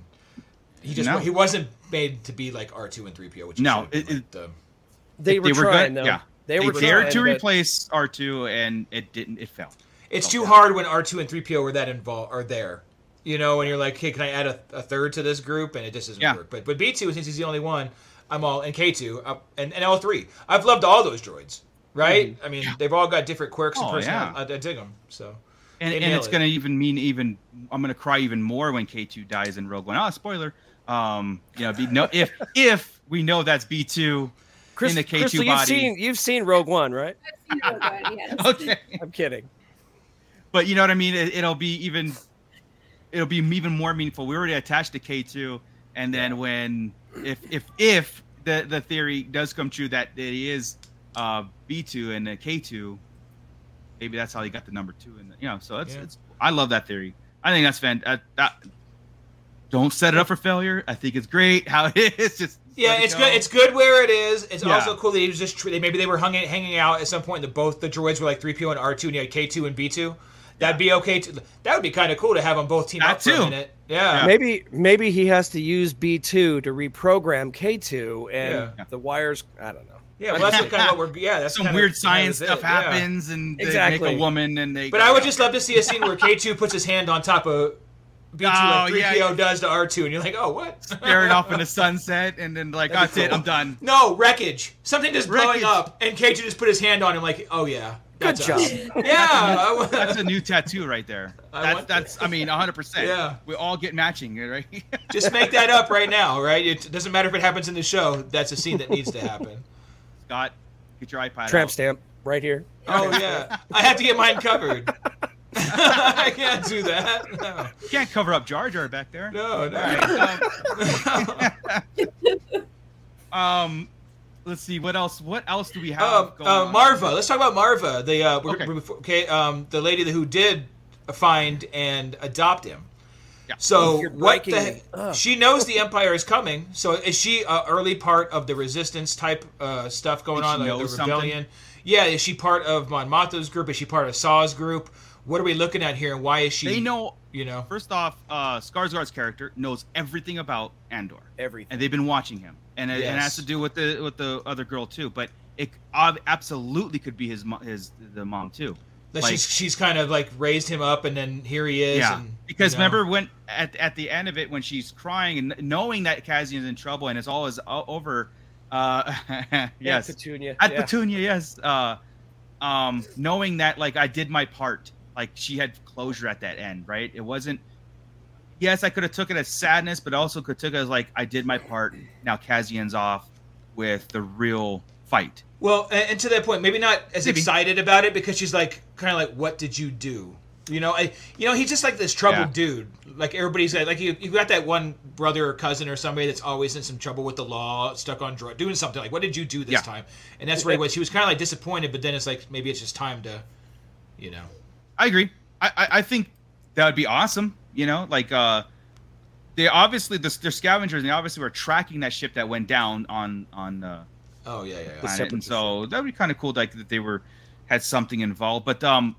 he just No. he wasn't made to be like R2 and 3PO. Which he No, should have been, it- like it- the, they were, trying good. though Yeah, they were dared trying, to but- replace R2, and it didn't. It failed. It's Oh, too yeah. hard when R2 and 3PO are that involved are there. You know, and you're like, hey, can I add a, a third to this group? And it just doesn't Yeah. work. But but B2, since he's the only one, I'm all, and K2, uh, and, and L3. I've loved all those droids, right? I mean, they've all got different quirks and Mm-hmm. Oh. I, I dig them. So, And, and it's it. gonna even mean even I'm gonna cry even more when K2 dies in Rogue One. Oh, spoiler. Um, you know, be, no, if if we know that's B2 Chris, in the K2 Crystal, you've seen you've seen Rogue One, right? I've seen Rogue One, yes. Okay, I'm kidding. But you know what I mean. It, it'll be even it'll be even more meaningful. We already attached to K2, and then when if if if the the theory does come true that it is uh B2 and the K2, maybe that's how he got the number two. And you know, so it's Yeah. it's I love that theory. I think that's fan. Uh, that, don't set it up for failure. I think it's great how it is. Just yeah, it's go. good. It's good where it is. It's Yeah. also cool that he was just maybe they were hung, hanging out at some point. That both the droids were like 3PO and R2, and you had K2 and B2. That'd be okay. To, that would be kind of cool to have them both team That up for a too. minute. Yeah. Maybe maybe he has to use B two to reprogram K two, and Yeah. the wires. I don't know. Yeah, well, that's kind of what we're. Yeah, that's some kinda- weird science was it, stuff yeah. happens, and they Exactly. make a woman, and they. But I would just love to see a scene where K two puts his hand on top of B two like Oh, three yeah, PO yeah. does to R two, and you're like, oh, what? stare it off in the sunset, and then like That'd that's be it. I'm done. No wreckage. Something just blowing up, and K two just put his hand on him, like, oh yeah, Good job. Yeah, That's a new tattoo right there. I That's want that's. I mean, 100. percent Yeah. we all get matching, right? just make that up right now, right? It doesn't matter if it happens in the show. That's a scene that needs to happen. Scott, get your iPad. Tramp out. stamp right here. Oh yeah, I have to get mine covered. I can't do that. No, You can't cover up Jar Jar back there. no, no. Um, let's see what else. What else do we have? Going uh, on? Maarva. Let's talk about Maarva. The uh, we're- Okay. we're before- okay, um, the lady who did find and adopt him. Yeah. So You're what the? heck- She knows the Empire is coming. So is she a early part of the Resistance type uh, stuff going Think on, like the knows something? rebellion? Yeah, is she part of Mon Mothma's group? Is she part of Saw's group? What are we looking at here, and why is she? They know. you know. First off, uh, Skarsgård's character knows everything about Andor, Everything. and they've been watching him, and it, it has to do with the with the other girl too. But it absolutely could be his mo- his the mom too. That Like- she's she's kind of like raised him up, and then here he is. Yeah, and, because you know. remember when at at the end of it when she's crying and knowing that Cassian's in trouble and it's all is over. Uh, yes, Petunia. at yeah. Petunia, yes. Uh, um, knowing that like I did my part, like she had closure at that end, right? It wasn't. Yes, I could have took it as sadness, but also could took it as like I did my part. Now Cassian's off with the real fight. Well, and, to that point, maybe not as Maybe. excited about it because she's like kind of like, "What did you do?" You know, I, you know, he's just like this troubled Yeah. dude. Like everybody's like, like you, you got that one brother or cousin or somebody that's always in some trouble with the law, stuck on drug, doing something. Like, what did you do this Yeah. time? And that's where he was. He was kind of like disappointed, but then it's like maybe it's just time to, you know. I agree. I, I, I think that would be awesome. You know, like uh, they obviously the, they're scavengers. and They obviously were tracking that ship that went down on on uh, Oh yeah, yeah. yeah. and so that would be kind of cool, like that they were had something involved. But um,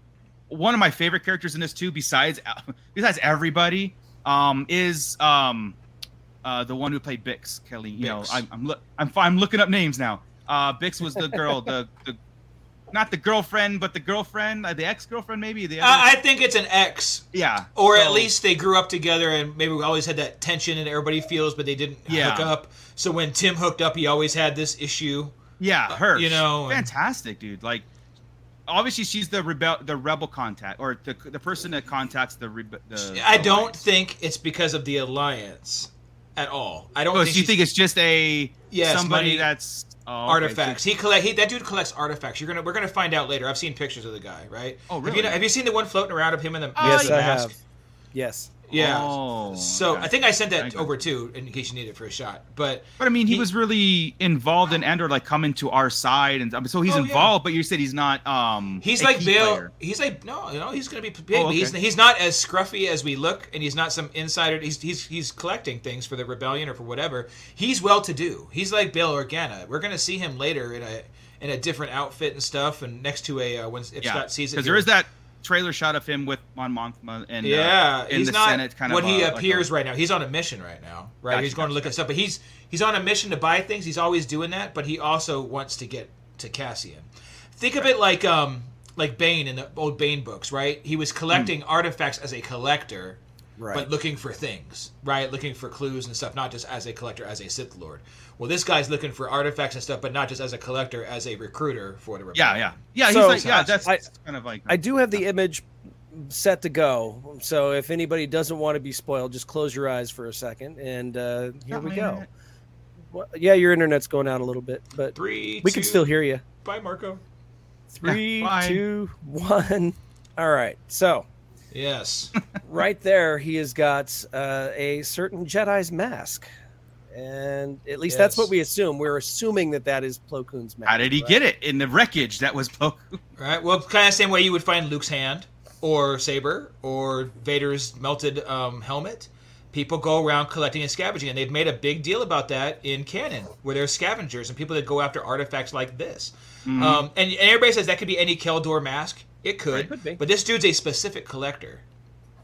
one of my favorite characters in this too, besides besides everybody, um, is um, uh, the one who played Bix Kelly. You know, I'm I'm, look I'm I'm looking up names now. Uh, Bix was the girl, the the not the girlfriend, but the girlfriend, uh, the ex girlfriend, maybe the Uh, I think it's an ex. yeah, or at least they grew up together, and maybe we always had that tension, and everybody feels, but they didn't Yeah. hook up. So when Tim hooked up, he always had this issue. Yeah, her. you know, fantastic, dude. Like, obviously, she's the rebel, the rebel contact, or the the person that contacts the. Rebe- the I don't think it's because of the alliance at all. I don't Oh, think, so you think it's just a Yes, somebody money- that's oh, artifacts. so- he collect. He, that dude collects artifacts. You're gonna. We're gonna find out later. I've seen pictures of the guy. Right. Oh, Have you, really? have you seen the one floating around of him in the, Yes, the I mask? have. Yes. Yeah. Oh, so okay. I think I sent that Okay. over too, in case you need it for a shot. But But I mean, he, He- was really involved in Andor, like coming to our side, and so he's Oh, yeah. involved. But you said he's not. Um, he's like Bill. player. He's like no, you know, he's gonna be big. Oh, but He's he's not as scruffy as we look, and he's not some insider. He's he's he's collecting things for the rebellion or for whatever. He's well to do. He's like Bail Organa. We're gonna see him later in a in a different outfit and stuff, and next to a uh, when if Yeah, Scott sees it. because there here. is that trailer shot of him with Mon Mothma and uh, Yeah, in he's the not Senate kind when of he uh, like appears a- right now. He's on a mission right now, right? Gotcha, he's going to look gotcha. at stuff, but he's he's on a mission to buy things. He's always doing that, but he also wants to get to Cassian. Think of it like um like Bane in the old Bane books, right? He was collecting Hmm. artifacts as a collector, Right. but looking for things, right? Looking for clues and stuff, not just as a collector, as a Sith Lord. Well, this guy's looking for artifacts and stuff, but not just as a collector, as a recruiter for the Yeah, yeah, yeah. So- he's like, yeah, that's I- kind of like. I do have the image set to go. So if anybody doesn't want to be spoiled, just close your eyes for a second, and uh, here we go. Well, yeah, your internet's going out a little bit, but Three, we can still hear you. Bye, Marco. Three, bye. two, one. All right. So Yes. right there, he has got uh, a certain Jedi's mask, and at least that's what we assume. We're assuming that that is Plo Koon's mask. How did he right? get it in the wreckage? That was Plo Koon. Right. Well, kind of same way you would find Luke's hand, or saber, or Vader's melted um, helmet. People go around collecting and scavenging, and they've made a big deal about that in canon, where there's scavengers and people that go after artifacts like this. Mm-hmm. Um, and, and everybody says that could be any Kel Dor mask. It could, Could be. but this dude's a specific collector,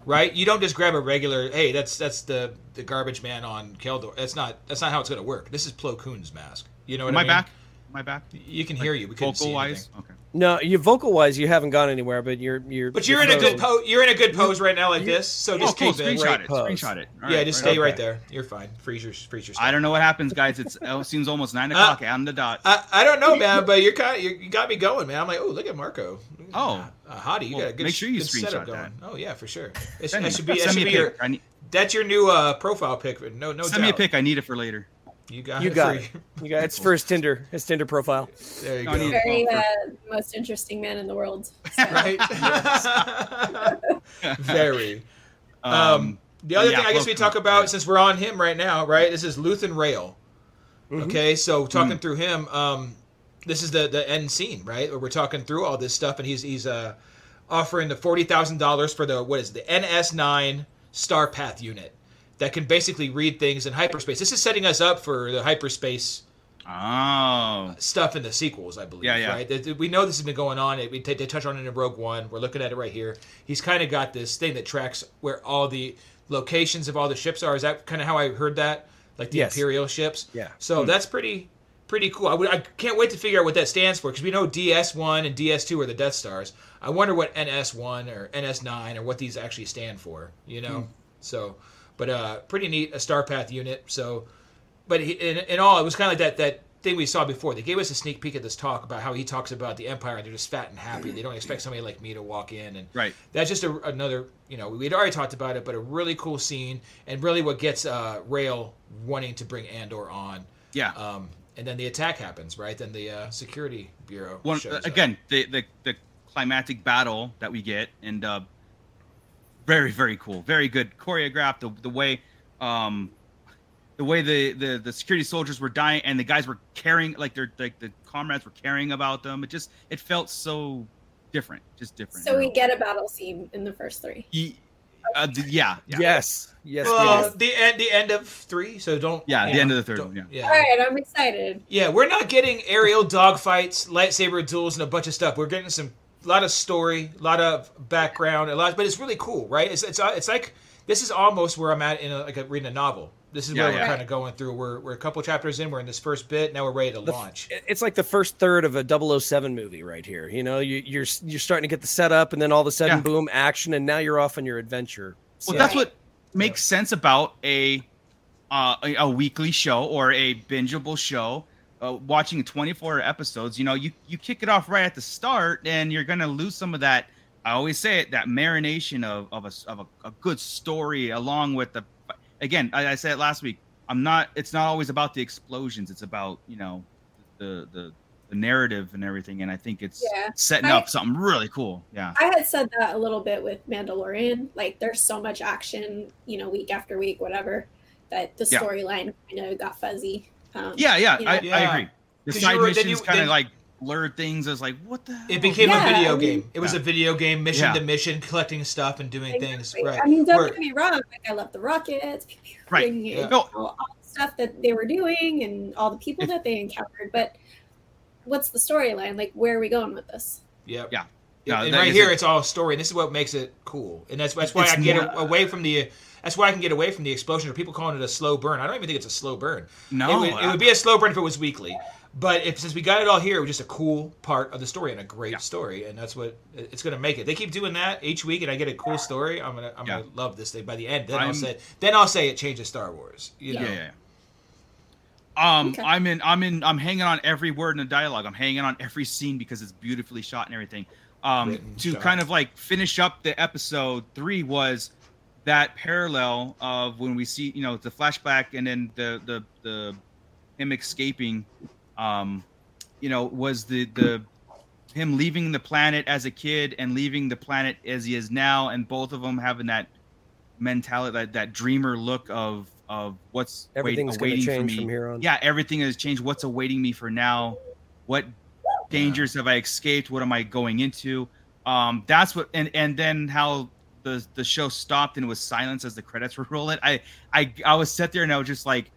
right? You don't just grab a regular. Hey, that's that's the the garbage man on Kel Dor. That's not that's not how it's going to work. This is Plo Koon's mask. You know what Am I I mean? back? Am I back? You can hear you. We couldn't see anything. wise, okay. No, you vocal wise, you haven't gone anywhere, but you're you're. But you're in a good pose. You're in a good pose right now, like this. So Oh, just cool. keep it. Screenshot it. pose. Screenshot it. All yeah, right, just right stay on. right there. You're fine. Freeze your, freeze your. I don't know what happens, guys. It's oh, it seems almost nine Uh, o'clock on the dot. I, I don't know, man, but you're kind of you got me going, man. I'm like, oh, look at Marco. Oh. uh, hottie, you Well, got a good. make sure you good setup screenshot going. that. Oh yeah, for sure. It's, Send that should be that send should me be a your pic. Need, that's your new uh, profile pic. No, no send doubt. me a pic. I need it for later. You got You it got it. You got it's for his Tinder, his Tinder profile. There you I go. need- Very uh, most interesting man in the world. So, Right. Very. Um, Um, the other yeah, thing I guess we talk about yeah. since we're on him right now, right? This is Luthen Rael. Mm-hmm. Okay, so talking Mm. through him, um, this is the the end scene, right? Where we're talking through all this stuff, and he's he's uh, offering the forty thousand dollars for the what is it, the NS9 Star Path unit that can basically read things in hyperspace. This is setting us up for the hyperspace Oh. stuff in the sequels, I believe. Yeah, yeah. Right? Th- th- We know this has been going on. It- We t- they touch on it in Rogue One. We're looking at it right here. He's kind of got this thing that tracks where all the locations of all the ships are. Is that kind of how I heard that? Like the Yes. Imperial ships. Yeah. So hmm. that's pretty pretty cool. I, would, I can't wait to figure out what that stands for because we know DS1 and DS2 are the Death Stars. I wonder what NS1 or NS9 or what these actually stand for. You know. Hmm. So, but uh, pretty neat a Starpath unit. So but he, in, in all, it was kind of like that that thing we saw before. They gave us a sneak peek at this talk about how he talks about the Empire. and They're just fat and happy. They don't expect somebody like me to walk in, and Right. that's just a, another. You know, we'd already talked about it, but a really cool scene, and really what gets uh, Rael wanting to bring Andor on. Yeah. Um, and then the attack happens, right? Then the uh, security bureau One shows up. again, the, the the climatic battle that we get, and uh, very very cool, very good choreographed. The the way, um, the way the, the the security soldiers were dying, and the guys were caring, like their like the comrades were caring about them. It just it felt so different, just different. So we get a battle scene in the first three. Ye- uh, the- yeah, yeah, Yes. Yes. Well, we the end, the end of three. So don't. Yeah, you the end of the third one, yeah. yeah. All right, I'm excited. Yeah, we're not getting aerial dogfights, lightsaber duels, and a bunch of stuff. We're getting some a lot of story, a lot of background, a lot. But it's really cool, right? It's it's, it's like this is almost where I'm at in a, like a, reading a novel. This is Yeah, where yeah. we're kind of going through. We're we're a couple chapters in. We're in this first bit. Now we're ready to The launch. It's like the first third of a 007 movie right here. You know, you, you're you're starting to get the setup, and then all of a sudden, Yeah. boom, action, and now you're off on your adventure. Well, So- that's what makes sense about a, uh, a a weekly show or a bingeable show. Uh, watching 24 episodes, you know, you you kick it off right at the start, and you're gonna lose some of that. I always say it that marination of of a of a, a good story, along with the. Again, I, I said it last week. I'm not. It's not always about the explosions. It's about you know, the the the narrative and everything. And I think it's Yeah. setting I- up something really cool. Yeah. I had said that a little bit with Mandalorian. Like, there's so much action, you know, week after week, whatever, that the Yeah. storyline kind of got fuzzy. Um, Yeah, yeah, you I, know? I Yeah. agree. The 'Cause side you were- missions kind of like blurred things as like, what the? Hell? It became Yeah, a video I mean- game. It was Yeah. a video game, mission Yeah. to mission, collecting stuff and doing things. Right. I mean, don't Where- get me wrong. Like, I love the rockets, pew, pew, Right. and, you know, all the stuff that they were doing and all the people that they encountered. But what's the storyline? Like, where are we going with this? Yep. Yeah. Yeah, No, and right here, it. it's all story, and this is what makes it cool. And that's that's why It's I get more- away from the. That's why I can get away from the explosion. Or people calling it a slow burn. I don't even think it's a slow burn. No, it would, it would be a slow burn if it was weekly. But if since we got it all here, it was just a cool part of the story and a great Yeah. story, and that's what it's going to make it. They keep doing that each week, and I get a cool story. I'm gonna I'm Yeah. gonna love this thing by the end. Then i will I'm- say then I'll say it changes Star Wars. You yeah, know. yeah. yeah. Um, Okay. I'm in. I'm in. I'm hanging on every word in the dialogue. I'm hanging on every scene because it's beautifully shot and everything. Um, Written, to shot. kind of like finish up the episode three was that parallel of when we see you know the flashback and then the the the him escaping um you know was the the him leaving the planet as a kid and leaving the planet as he is now and both of them having that mentality that, that dreamer look of of what's wait, Everything's to awaiting for change me. from here on. yeah everything has changed. What's awaiting me for now? What dangers have i escaped? What am i going into? Um that's what and and then how the the show stopped and was silence as the credits were rolling i i i was sat there and i was just like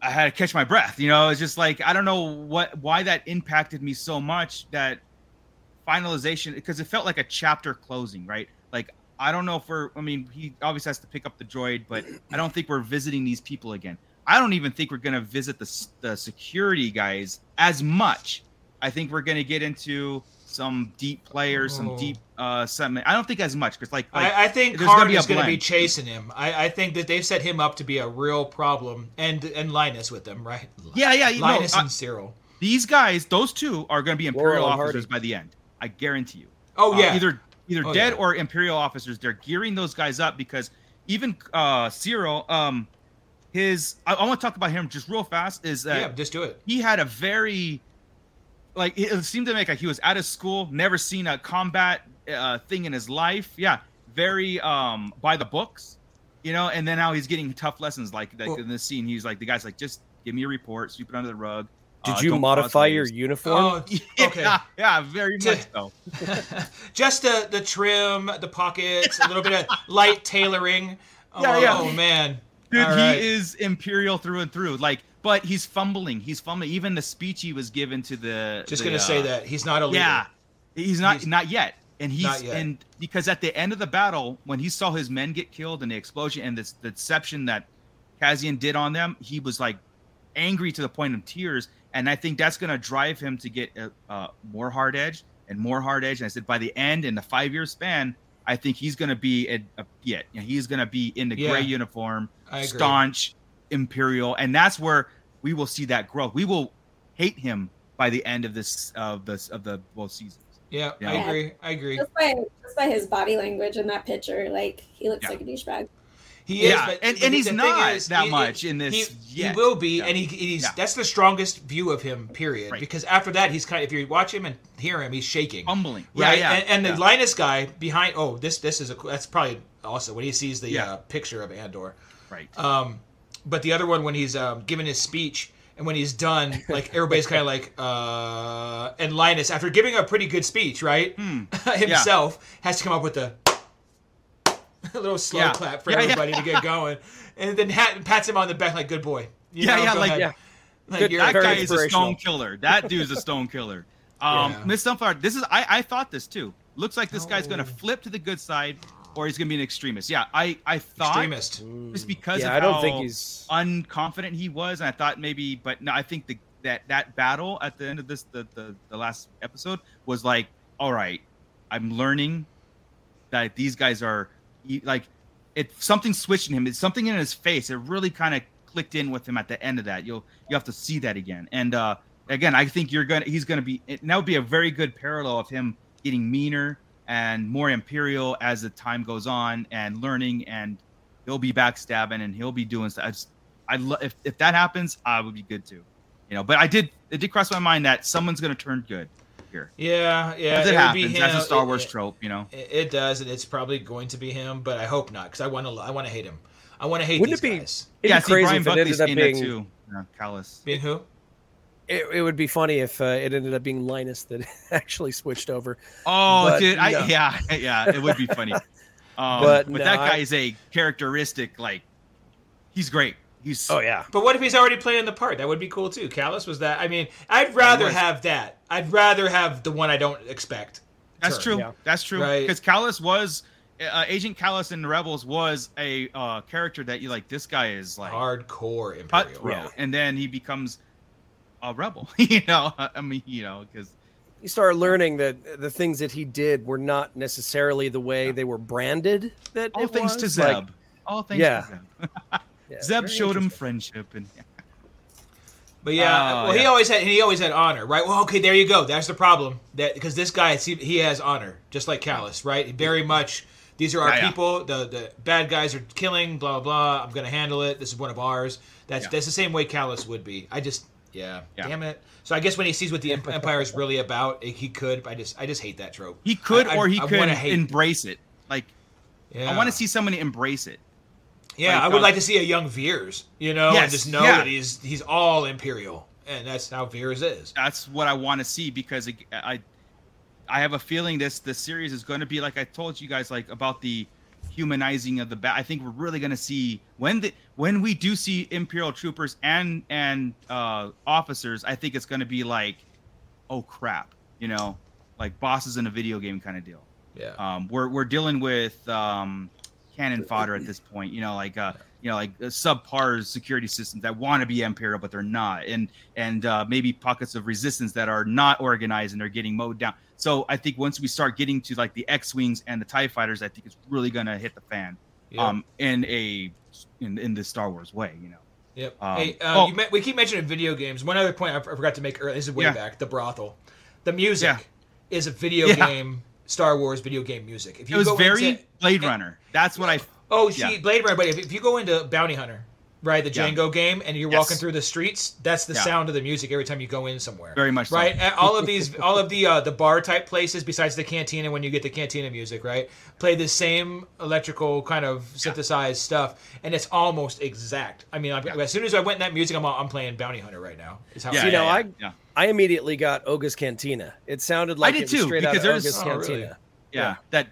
i had to catch my breath you know? It's just like i don't know what why that impacted me so much that finalization because it felt like a chapter closing right? Like i don't know if we're i mean he obviously has to pick up the droid but i don't think we're visiting these people again. I don't even think we're going to visit the, the security guys as much. I think we're going to get into some deep players some Oh. deep uh something i don't think as much because like, like I, I think there's gonna Karn be a is going to be chasing him. I, I think that they've set him up to be a real problem, and and Linus with them, right? yeah yeah you know, Linus I- and Syril. these guys those two are going to be imperial Laurel officers Hardy. by the end i guarantee you Oh Uh, yeah, either either Oh, dead yeah. or imperial officers. They're gearing those guys up because even uh Syril, um, his I, I want to talk about him just real fast. Is that yeah. Just do it. he had a very like it seemed to make like he was out of school, never seen a combat uh, thing in his life. Yeah, very um by the books, you know. And then how he's getting tough lessons like, like Well- in this scene, he's like the guy's like just give me a report, sweep it under the rug. Did uh, you modify your waves." uniform? Oh, okay. Yeah, yeah, very To- much so. Just the the trim, the pockets, a little bit of light tailoring. Oh, Yeah, yeah. oh man, Dude, All right. he is imperial through and through. Like, but he's fumbling. He's fumbling. Even the speech he was given to the Just the, gonna say uh, that he's not a leader. Yeah, he's not He's- not yet. And he's yet. and because at the end of the battle, when he saw his men get killed and the explosion and this the deception that Cassian did on them, he was like angry to the point of tears. And I think that's gonna drive him to get uh, uh, more hard edge and more hard edge. And I said by the end in the five year span, I think he's gonna be a, a yeah, he's gonna be in the Yeah. gray uniform, staunch, imperial, and that's where we will see that growth. We will hate him by the end of this of this of the both seasons. Yeah, Yeah. I agree. I agree. Just by just by his body language in that picture, like he looks Yeah. like a douchebag. He Yeah, is, but, and- but and he's not is, that he- much in this He, yet. he will be, Yeah. and he, he's Yeah. that's the strongest view of him. Period. Right. Because after that, he's kind of if you watch him and hear him, he's shaking. Fumbling. Yeah, Yeah, yeah. and, and the yeah. Linus guy behind. Oh, this this is a that's probably also when he sees the Yeah. uh, picture of Andor. right. Um, but the other one when he's um, giving his speech and when he's done, like everybody's kind of like, uh, and Linus after giving a pretty good speech, right, Hmm. himself has to come up with a, a little slow Yeah. clap for Yeah, yeah. everybody to get going, and then hat, pats him on the back like, "Good boy." You Yeah, know, yeah, go like- ahead. Yeah. Like, Good- you're- that guy is a stone killer. That dude's a stone killer. Um, Yeah. Miss Sunflower, this is I, I thought this too. Looks like this guy's gonna Oh. flip to the good side, or he's gonna be an extremist. Yeah, I I thought extremist. just because Yeah, of I don't how think he's. unconfident he was, and I thought maybe, but no, I think the that that battle at the end of this the the, the last episode was like, all right, I'm learning that these guys are like it something switched in him. It's something in his face. It really kind of clicked in with him at the end of that. You'll you have to see that again. And uh again, I think you're gonna he's gonna be and that would be a very good parallel of him getting meaner and more imperial as the time goes on and learning and he'll be backstabbing and he'll be doing stuff. I just I lo- if if that happens, I would be good too. You know, but I did it did cross my mind that someone's gonna turn good here. Yeah, yeah. As it, would be happens. That's a. Star Wars it- trope, you know. It, it does, and it's probably going to be him, but I hope not, because I want to. I want to hate him. I want to hate Wouldn't these it be- guys. Yeah, be see, crazy Brian if it Buckley's ended up being. that too. Yeah, Kallus. Being who? It, it would be funny if uh, it ended up being Linus that actually switched over. Oh, But dude, I, no. yeah, yeah, it would be funny. Um, But but no, that I- guy is a characteristic. Like, he's great. He's Oh yeah, But what if he's already playing the part? That would be cool too. Kallus was that. I mean, I'd rather was. have that. I'd rather have the one I don't expect. That's turn. true. Yeah. That's true. Right. Because Kallus was uh, Agent Kallus in the Rebels was a uh, character that you like. This guy is like Hardcore Imperial. cutthroat, Yeah. and then he becomes a rebel. you know, I mean, you know, because you start learning that the things that he did were not necessarily the way they were branded. That all it thanks to. Zeb. Like, all thanks Yeah. to Zeb. yeah, Zeb showed him friendship, and But yeah, Oh, well, he always had he always had honor, right? Well, okay, there you go. That's the problem. That because this guy he, he has honor, just like Kallus, right? Very much. These are our Yeah, yeah. people. The the bad guys are killing. Blah blah. I'm gonna handle it. This is one of ours. That's Yeah. that's the same way Kallus would be. I just yeah, Yeah. damn it. So I guess when he sees what the Empire is really about, eh, he could. I just I just hate that trope. he could, I- I- or he I could hate- embrace it. Like, Yeah. I want to see somebody embrace it. Yeah, like, I would uh, like to see a young Veers, you know, and just know yeah. that he's he's all Imperial, and that's how Veers is. that's what I want to see because it, I I have a feeling this this series is going to be like I told you guys like about the humanizing of the bat. I think we're really going to see when the when we do see Imperial troopers and and uh, officers. I think it's going to be like, oh crap, you know, like bosses in a video game kind of deal. Yeah. Um, we're we're dealing with um, cannon fodder at this point. You know, like uh, you know, like uh, subpar security systems that want to be imperial but they're not, and and uh, maybe pockets of resistance that are not organized and they're getting mowed down. So I think once we start getting to like the X wings and the Tie fighters, I think it's really gonna hit the fan. Yeah. Um, in a in in the Star Wars way, you know. Yep. Um, hey, uh, oh. you me- we keep mentioning video games. One other point I, forgot to make earlier. This is way Yeah. back. The brothel. The music Yeah. is a video Yeah. game. Star Wars video game music. If It was go very into- Blade Runner. That's what I. oh, see. Blade Runner. But if, if you go into Bounty Hunter, right, the Yeah. Jango game, and you're Yes. walking through the streets, that's the Yeah. sound of the music every time you go in somewhere. Very much so. right. And all of these, all of the uh, the bar type places, besides the cantina, when you get the cantina music, right, play the same electrical kind of synthesized stuff, and it's almost exact. I mean, I, as soon as I went in that music, I'm I'm playing Bounty Hunter right now. Is how Yeah, you know, I yeah. I immediately got Oga's Cantina. It sounded like I did it was too, straight because there's- Oga's Oh, really? Cantina. yeah, that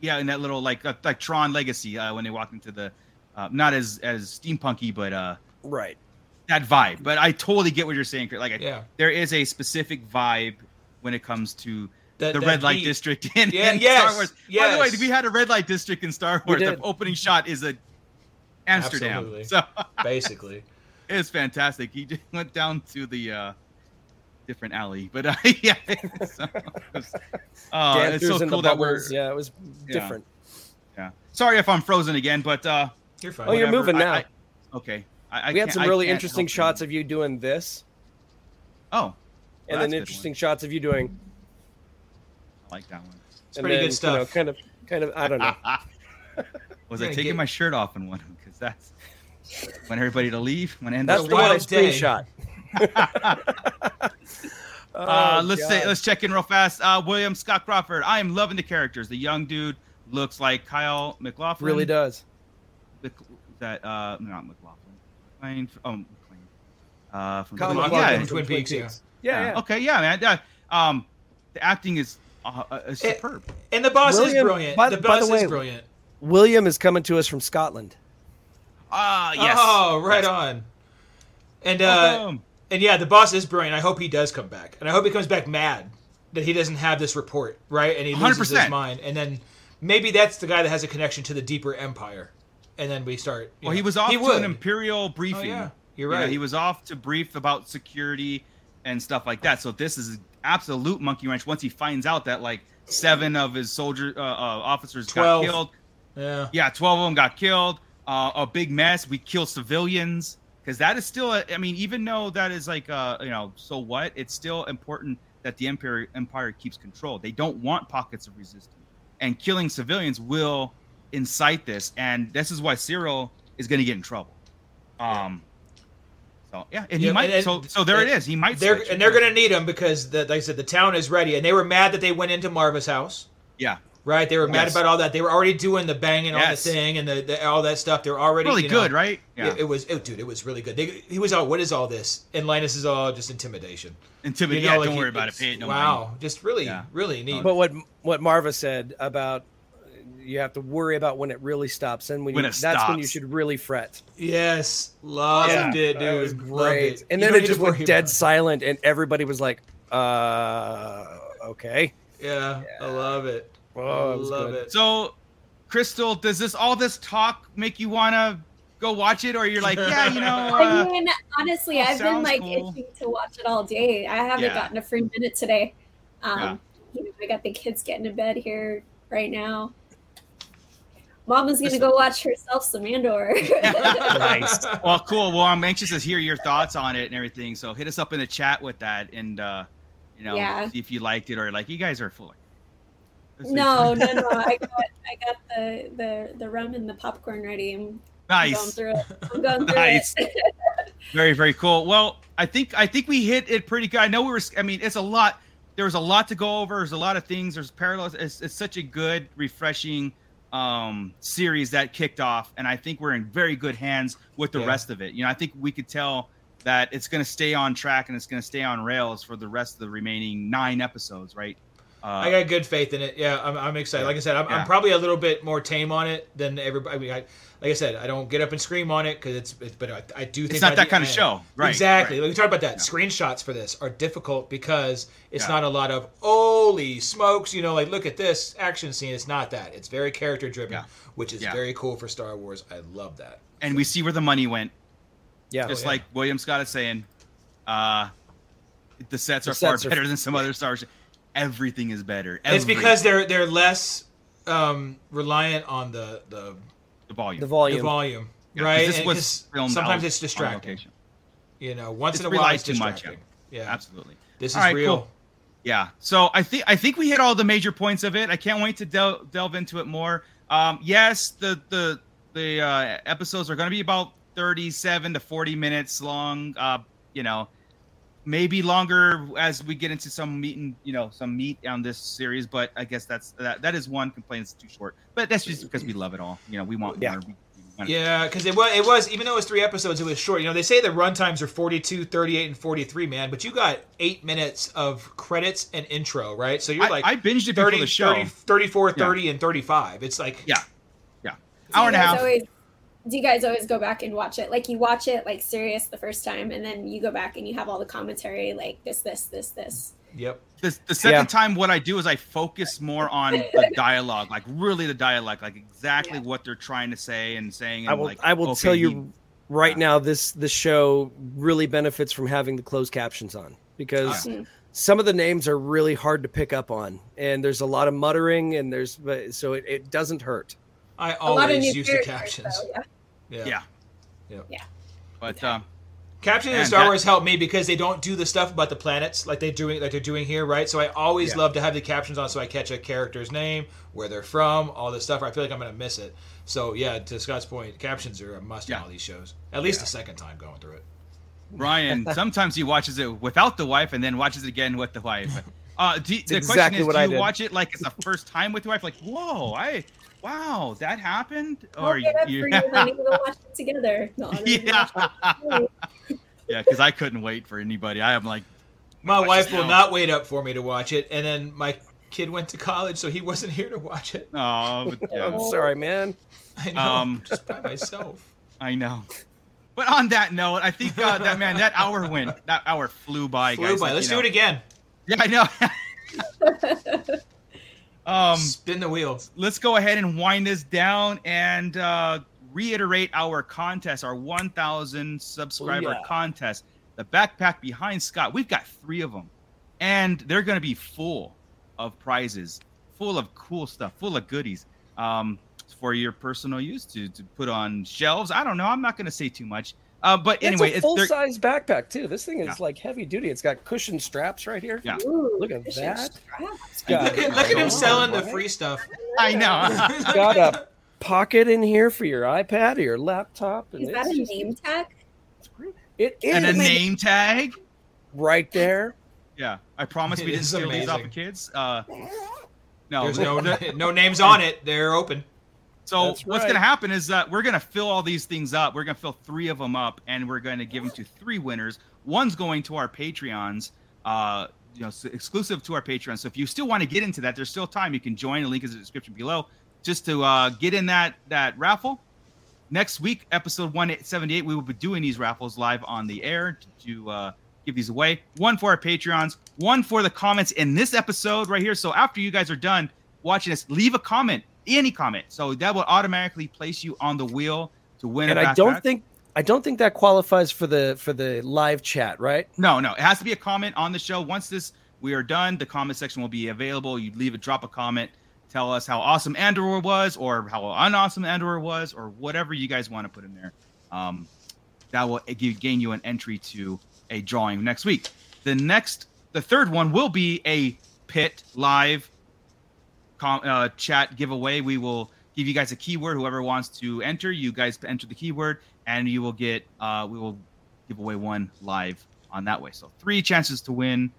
yeah and that little like like tron legacy uh, when they walked into the uh, not as as steampunky, but uh, Right. that vibe. But I totally get what you're saying. Like, I, Yeah. there is a specific vibe when it comes to That- the that red light beat. district in, Yeah, in yes, Star Wars. By the way, we had a red light district in Star Wars. The opening shot is a Amsterdam. Absolutely. So Basically. it's fantastic. He just went down to the uh, different alley, but uh, yeah, so, it's, uh, it's so cool the that we're. Yeah, it was Yeah. different. yeah. Sorry if I'm frozen again, but uh, You're fine. Oh, you're moving now. I- okay. I, I we had some really interesting shots it. of you doing this, Oh, and then that's a interesting shots of you doing. I like that one. It's and pretty then, good stuff. You know, kind of, kind of. I don't know. Was I taking get- my shirt off in one? Because that's when everybody to leave. When end That's a the one I wild day. screenshot. Uh, Oh, let's say let's check in real fast. Uh, William Scott Crawford. I am loving the characters. The young dude looks like Kyle McLaughlin. really does. Mc- that uh, not McLaughlin. McLean. Oh, McLean. Uh, from Kyle yeah, from from Twin Peaks, yeah. Yeah, yeah. yeah. Okay, yeah, man. Yeah, um, the acting is uh, uh, is superb. And the boss is brilliant. by- the by the way- is brilliant. William is coming to us from Scotland. Ah, yes. Oh, right on. And uh, Welcome. and yeah, the boss is brilliant. I hope he does come back, and I hope he comes back mad that he doesn't have this report, right? And he loses his 100%. mind, and then maybe that's the guy that has a connection to the deeper empire, and then we start. Well, he was off He to would. an imperial briefing. Oh, yeah. You're Yeah, right. he was off to brief about security and stuff like that. So this is absolute monkey wrench. Once he finds out that like seven of his soldier uh, uh, officers Twelve. got killed, Yeah. yeah, twelve of them got killed. Uh, a big mess. We kill civilians because that is still. A, I mean, even though that is like, uh, you know, so what? It's still important that the empire empire keeps control. They don't want pockets of resistance, and killing civilians will incite this. And this is why Syril is going to get in trouble. Um. So yeah, and he Yeah, might. and- and- so so there it and is. He might. They're switch. and they're gonna need him because, the, like I said, the town is ready, and they were mad that they went into Maarva's house. Yeah. Right, they were mad about all that. They were already doing the banging on the thing and the, the all that stuff. They're already Really you know- good, right? Yeah. Yeah. It, was, it, dude. It was really good. They, he was all, "What is all this?" And Linus is all just intimidation. Intimidate. You know, yeah, like don't he- worry about it. it's- Pay it no wow, mind. just really, Yeah. really neat. But what what Marva said about you have to worry about when it really stops, and when, When you, it that's when you should really fret. yes, loved Yeah. it, dude. That was great. it. And You then it just to went dead about silent, and everybody was like, "Uh, okay." it. Yeah, I love it. Oh, it was love good. it. So, Crystal, does this all this talk make you want to go watch it, or you're like, yeah, you know, I uh, mean, honestly, oh, I've been like cool. itching to watch it all day. I haven't Yeah. gotten a free minute today. Um, Yeah. you know, I got the kids getting to bed here right now. Mama's gonna go watch herself some Andor. nice. Well, cool. Well, I'm anxious to hear your thoughts on it and everything. So hit us up in the chat with that, and uh, you know, Yeah. see if you liked it or like you guys are full. no, no, no. I got, I got the the the rum and the popcorn ready. I'm, I'm going Nice. through it. I'm going through Nice. it. Very, very cool. Well, I think I think we hit it pretty good. I know we were. I mean, it's a lot. There was a lot to go over. There's a lot of things. There's parallels. It's, it's such a good, refreshing um series that kicked off, and I think we're in very good hands with the Yeah. rest of it. You know, I think we could tell that it's going to stay on track and it's going to stay on rails for the rest of the remaining nine episodes, right? Uh, I got good faith in it. Yeah, I'm, I'm excited. Like I said, I'm, Yeah. I'm probably a little bit more tame on it than everybody. I mean, I, like I said, I don't get up and scream on it because it's, it's. But I, I do think it's not that the kind of end- show, right? exactly. right. Like we talked about that. Yeah. Screenshots for this are difficult because it's Yeah. not a lot of holy smokes. You know, like look at this action scene. It's not that. It's very character driven, Yeah. which is Yeah. very very cool for Star Wars. I love that. And we see where the money went. Yeah, just yeah. like William Scott is saying, uh, the sets The are far are- better than some other Star Wars. Everything is better. It's because they're they're less um, reliant on the the, the volume. the the volume. volume, Yeah, 'cause right? This And was 'cause filmed sometimes out it's on distracting. You know, once It's in a while it's too much, distracting. Yeah, Absolutely. this is All right, real. cool. Yeah. So I think I think we hit all the major points of it. I can't wait to del- delve into it more. Um, yes, the the the uh, episodes are going to be about thirty-seven to forty minutes long. Uh, you know, maybe longer as we get into some meat and you know some meat on this series. But I guess that's that that is one complaint. It's too short. But that's just because we love it all. You know, we want Yeah. more. We, we Yeah, because it was, it was, even though it was three episodes, it was short. You know, they say the run times are 42, 38, and 43, man, but you got eight minutes of credits and intro, right? So you're I, like I binged it before 30, the show. 30, 34, 30, and 35. It's like, Yeah. Yeah. Hour and a half. Always, do you guys always go back and watch it? Like you watch it like serious the first time, and then you go back and you have all the commentary, like this, this, this, this. Yep. The, the second Yeah. time, what I do is I focus more on the dialogue, like really the dialogue, like exactly Yeah. what they're trying to say and saying. And I will. like, I will okay, tell you he- right yeah. now. This this show really benefits from having the closed captions on because Mm. some of the names are really hard to pick up on, and there's a lot of muttering, and there's so it, it doesn't hurt. I always use the captions. though, yeah. Yeah. Yeah. Yeah. But um, Captions in And Star that- Wars help me because they don't do the stuff about the planets like they doing like they're doing here, right? So I always Yeah. love to have the captions on so I catch a character's name, where they're from, all this stuff. Or I feel like I'm gonna miss it. So yeah, to Scott's point, captions are a must Yeah. in all these shows. At least the second time going through it. Ryan sometimes he watches it without the wife and then watches it again with the wife. Uh, do, the exactly question is, what do I you did. watch it like it's the first time with your wife? Like, whoa, I, wow, that happened? I'll get up for you, honey. We'll watch it together. No, no, yeah, no. yeah, because I couldn't wait for anybody. I am like, My wife will now. not wait up for me to watch it, and then my kid went to college, so he wasn't here to watch it. oh, but yeah. I'm sorry, man. I know, Um, just by myself. I know. But on that note, I think uh, that man, that hour went, that hour flew by, Flew guys. by. Like, Let's do know. it again. Yeah, I know. Um, Spin the wheels. let's go ahead and wind this down and uh, reiterate our contest, our 1,000 subscriber yeah. contest. The backpack behind Scott. We've got three of them, and they're going to be full of prizes, full of cool stuff, full of goodies um, for your personal use to to put on shelves. I don't know. I'm not going to say too much. Uh, but anyway, it's a full they're- size backpack too. This thing is Yeah. like heavy duty. It's got cushion straps right here. Yeah. Ooh, Look at that. got- Look at, look at him selling the free stuff. I know. It's got a pocket in here for your iPad or your laptop. And Is that it's a just- name tag? It is and a name tag. right there. Yeah, I promise we didn't is steal these off amazing. of kids. Uh, no, There's no no names on it. They're open. So That's what's right. going to happen is that we're going to fill all these things up. We're going to fill three of them up, and we're going to give them to three winners. One's going to our Patreons, uh, you know, exclusive to our Patreon. So if you still want to get into that, there's still time. You can join. The link is in the description below, just to uh, get in that that raffle. Next week, episode 178, we will be doing these raffles live on the air to, to uh, give these away. One for our Patreons, one for the comments in this episode right here. So after you guys are done watching this, leave a comment, any comment. So that will automatically place you on the wheel to win. And I don't think I don't think that qualifies for the for the live chat, right? No, no, it has to be a comment on the show. Once this we are done, the comment section will be available. You leave a drop a comment, tell us how awesome Andor was, or how unawesome Andor was, or whatever you guys want to put in there. Um, that will give, gain you an entry to a drawing next week. The next, the third one will be a pit live com, uh, chat giveaway. We will give you guys a keyword. Whoever wants to enter, you guys enter the keyword, and you will get. Uh, we will give away one live on that way. So three chances to win.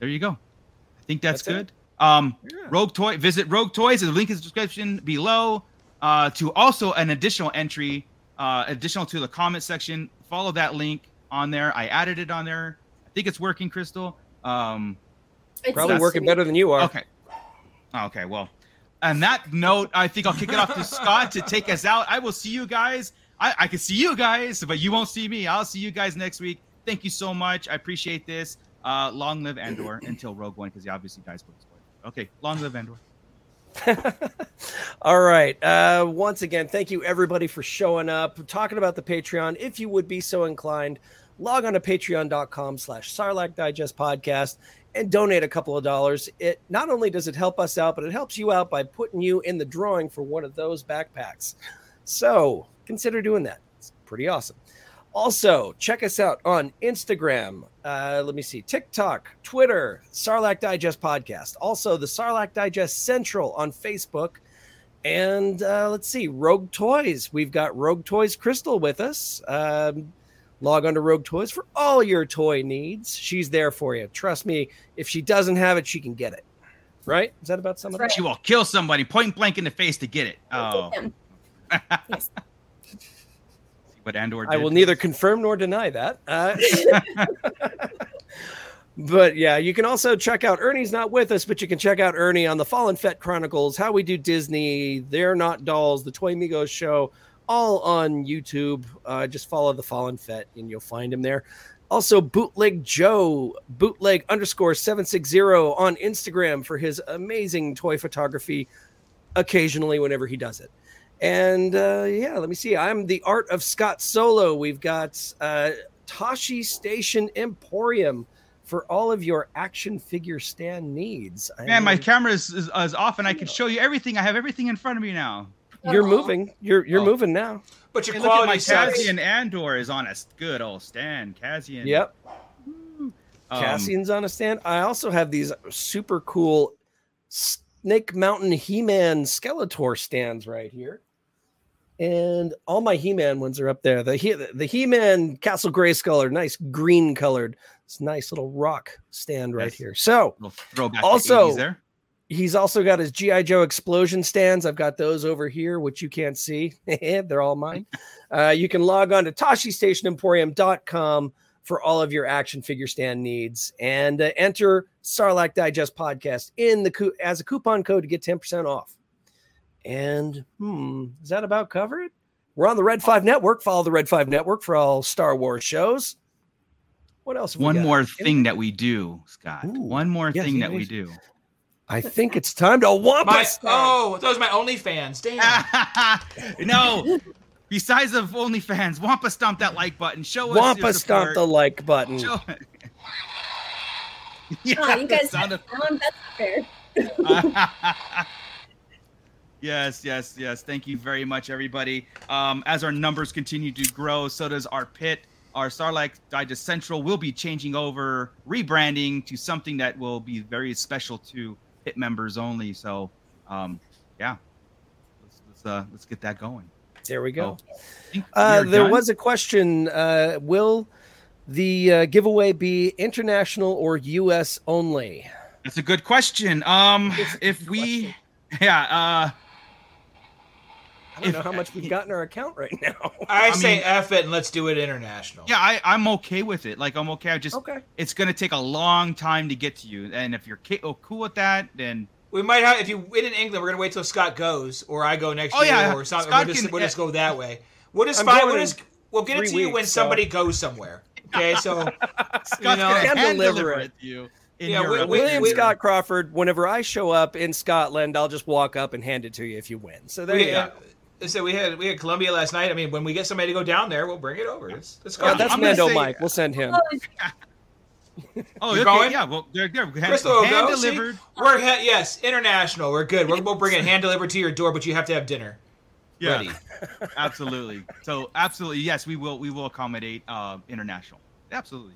There you go. I think that's, That's it. good. Um, Yeah. Rogue Toy. Visit Rogue Toys. The link is in the description below. Uh, to also an additional entry, uh, additional to the comment section. Follow that link on there. I added it on there. I think it's working, Crystal. Um, It's Probably working sweet. better than you are. Okay. Okay. Well, on that note, I think I'll kick it off to Scott to take us out. I will see you guys. I, I can see you guys, but you won't see me. I'll see you guys next week. Thank you so much. I appreciate this. Uh, long live Andor until Rogue One, because he obviously dies for this spoiler. Okay. Long live Andor. All right. Uh, once again, thank you everybody for showing up, talking about the Patreon. If you would be so inclined, log on to patreon.com slash Sarlacc Digest Podcast and donate a couple of dollars. It not only does it help us out, but it helps you out by putting you in the drawing for one of those backpacks. So consider doing that. It's pretty awesome. Also, check us out on Instagram. Uh, let me see, TikTok, Twitter, Sarlacc Digest Podcast. Also, the Sarlacc Digest Central on Facebook. And uh, let's see, Rogue Toys. We've got Rogue Toys Crystal with us. Um, log on to Rogue Toys for all your toy needs. She's there for you. Trust me, if she doesn't have it, she can get it. Right? Is that about something? Right. She will kill somebody point blank in the face to get it. Oh. Yes. See what Andor did? I will neither confirm nor deny that. Uh, but yeah, you can also check out Ernie's not with us, but you can check out Ernie on the Fallen Fett Chronicles, How We Do Disney, They're Not Dolls, the Toy Migos show, all on YouTube. Uh, just follow the Fallen Fett and you'll find him there. Also, Bootleg Joe, bootleg underscore 760 on Instagram for his amazing toy photography occasionally whenever he does it. And uh, yeah, let me see. I'm the art of Scott Solo. We've got uh, Tashi Station Emporium for all of your action figure stand needs. I Man, my camera is, is, is off, and I can show you everything. I have everything in front of me now. You're Aw. moving. You're you're Oh. moving now. But your Hey, look at my quality. Cassian Andor is on a good old stand. Cassian. Yep. Um, Cassian's on a stand. I also have these super cool Snake Mountain He-Man Skeletor stands right here. And all my He-Man ones are up there. The He the He-Man Castle Grayskull are nice green colored. It's a nice little rock stand right Yes. here. So little throwback. to Also- 80s there. He's also got his GI Joe explosion stands. I've got those over here, which you can't see. They're all mine. Uh, you can log on to TashiStationEmporium.com for all of your action figure stand needs and uh, enter Sarlacc Digest podcast in the co- as a coupon code to get 10% off. And hmm, is that about covered? We're on the Red 5 Network. Follow the Red 5 Network for all Star Wars shows. What else? One more thing that we do, Scott. Ooh. One more Yes, thing that we do. I think it's time to wampa My, stomp. oh, those are my OnlyFans. Damn. no. Besides of OnlyFans, Wampa stomp that like button. Show us Wampa your stomp the like button. Show- Oh, you guys sound have sound. That's fair. of- yes, yes, yes. Thank you very much, everybody. Um, as our numbers continue to grow, so does our pit. Our Sarlacc Digest Central will be changing over, rebranding to something that will be very special to pit members only. So, um, yeah, let's let's, uh, let's get that going. There we go. Think Uh, there done. was a question. Uh, will the uh, giveaway be international or U.S. only? That's a good question. Um, if we, yeah, uh, I don't If- know how much we've got in our account right now. I, I say mean- F it and let's do it international. yeah, I, I'm okay with it. Like, I'm okay. I just, okay. it's gonna take a long time to get to you, and if you're ca- oh, cool with that, then We might have if you win in England, we're gonna wait till Scott goes or I go next Oh, year yeah, or something. Scott We'll just, can- we'll just go that way. We'll just I'm find. going We'll just we'll get it three to you when so- somebody goes somewhere. Okay, so Scott's know, gonna hand hand deliver deliver it. it to you. In Yeah, Europe. William we- Scott Crawford. Whenever I show up in Scotland, I'll just walk up and hand it to you if you win. So there we, you go. So we had we had Colombia last night. I mean, when we get somebody to go down there, we'll bring it over. It's, it's Oh, that's I'm Mando say- Mike. We'll send him. Oh, oh, You're okay, going? yeah. Well, they're they're hand, Crystal will hand go. See? delivered. We're he- yes, international. We're good. We're, we'll bring it hand delivered to your door, but you have to have dinner Yeah, ready. absolutely. So, absolutely, yes, we will. We will accommodate uh, international. Absolutely.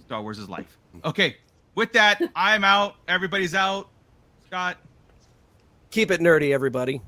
Star Wars is life. Okay, with that, I'm out. Everybody's out. Scott. Keep it nerdy, everybody.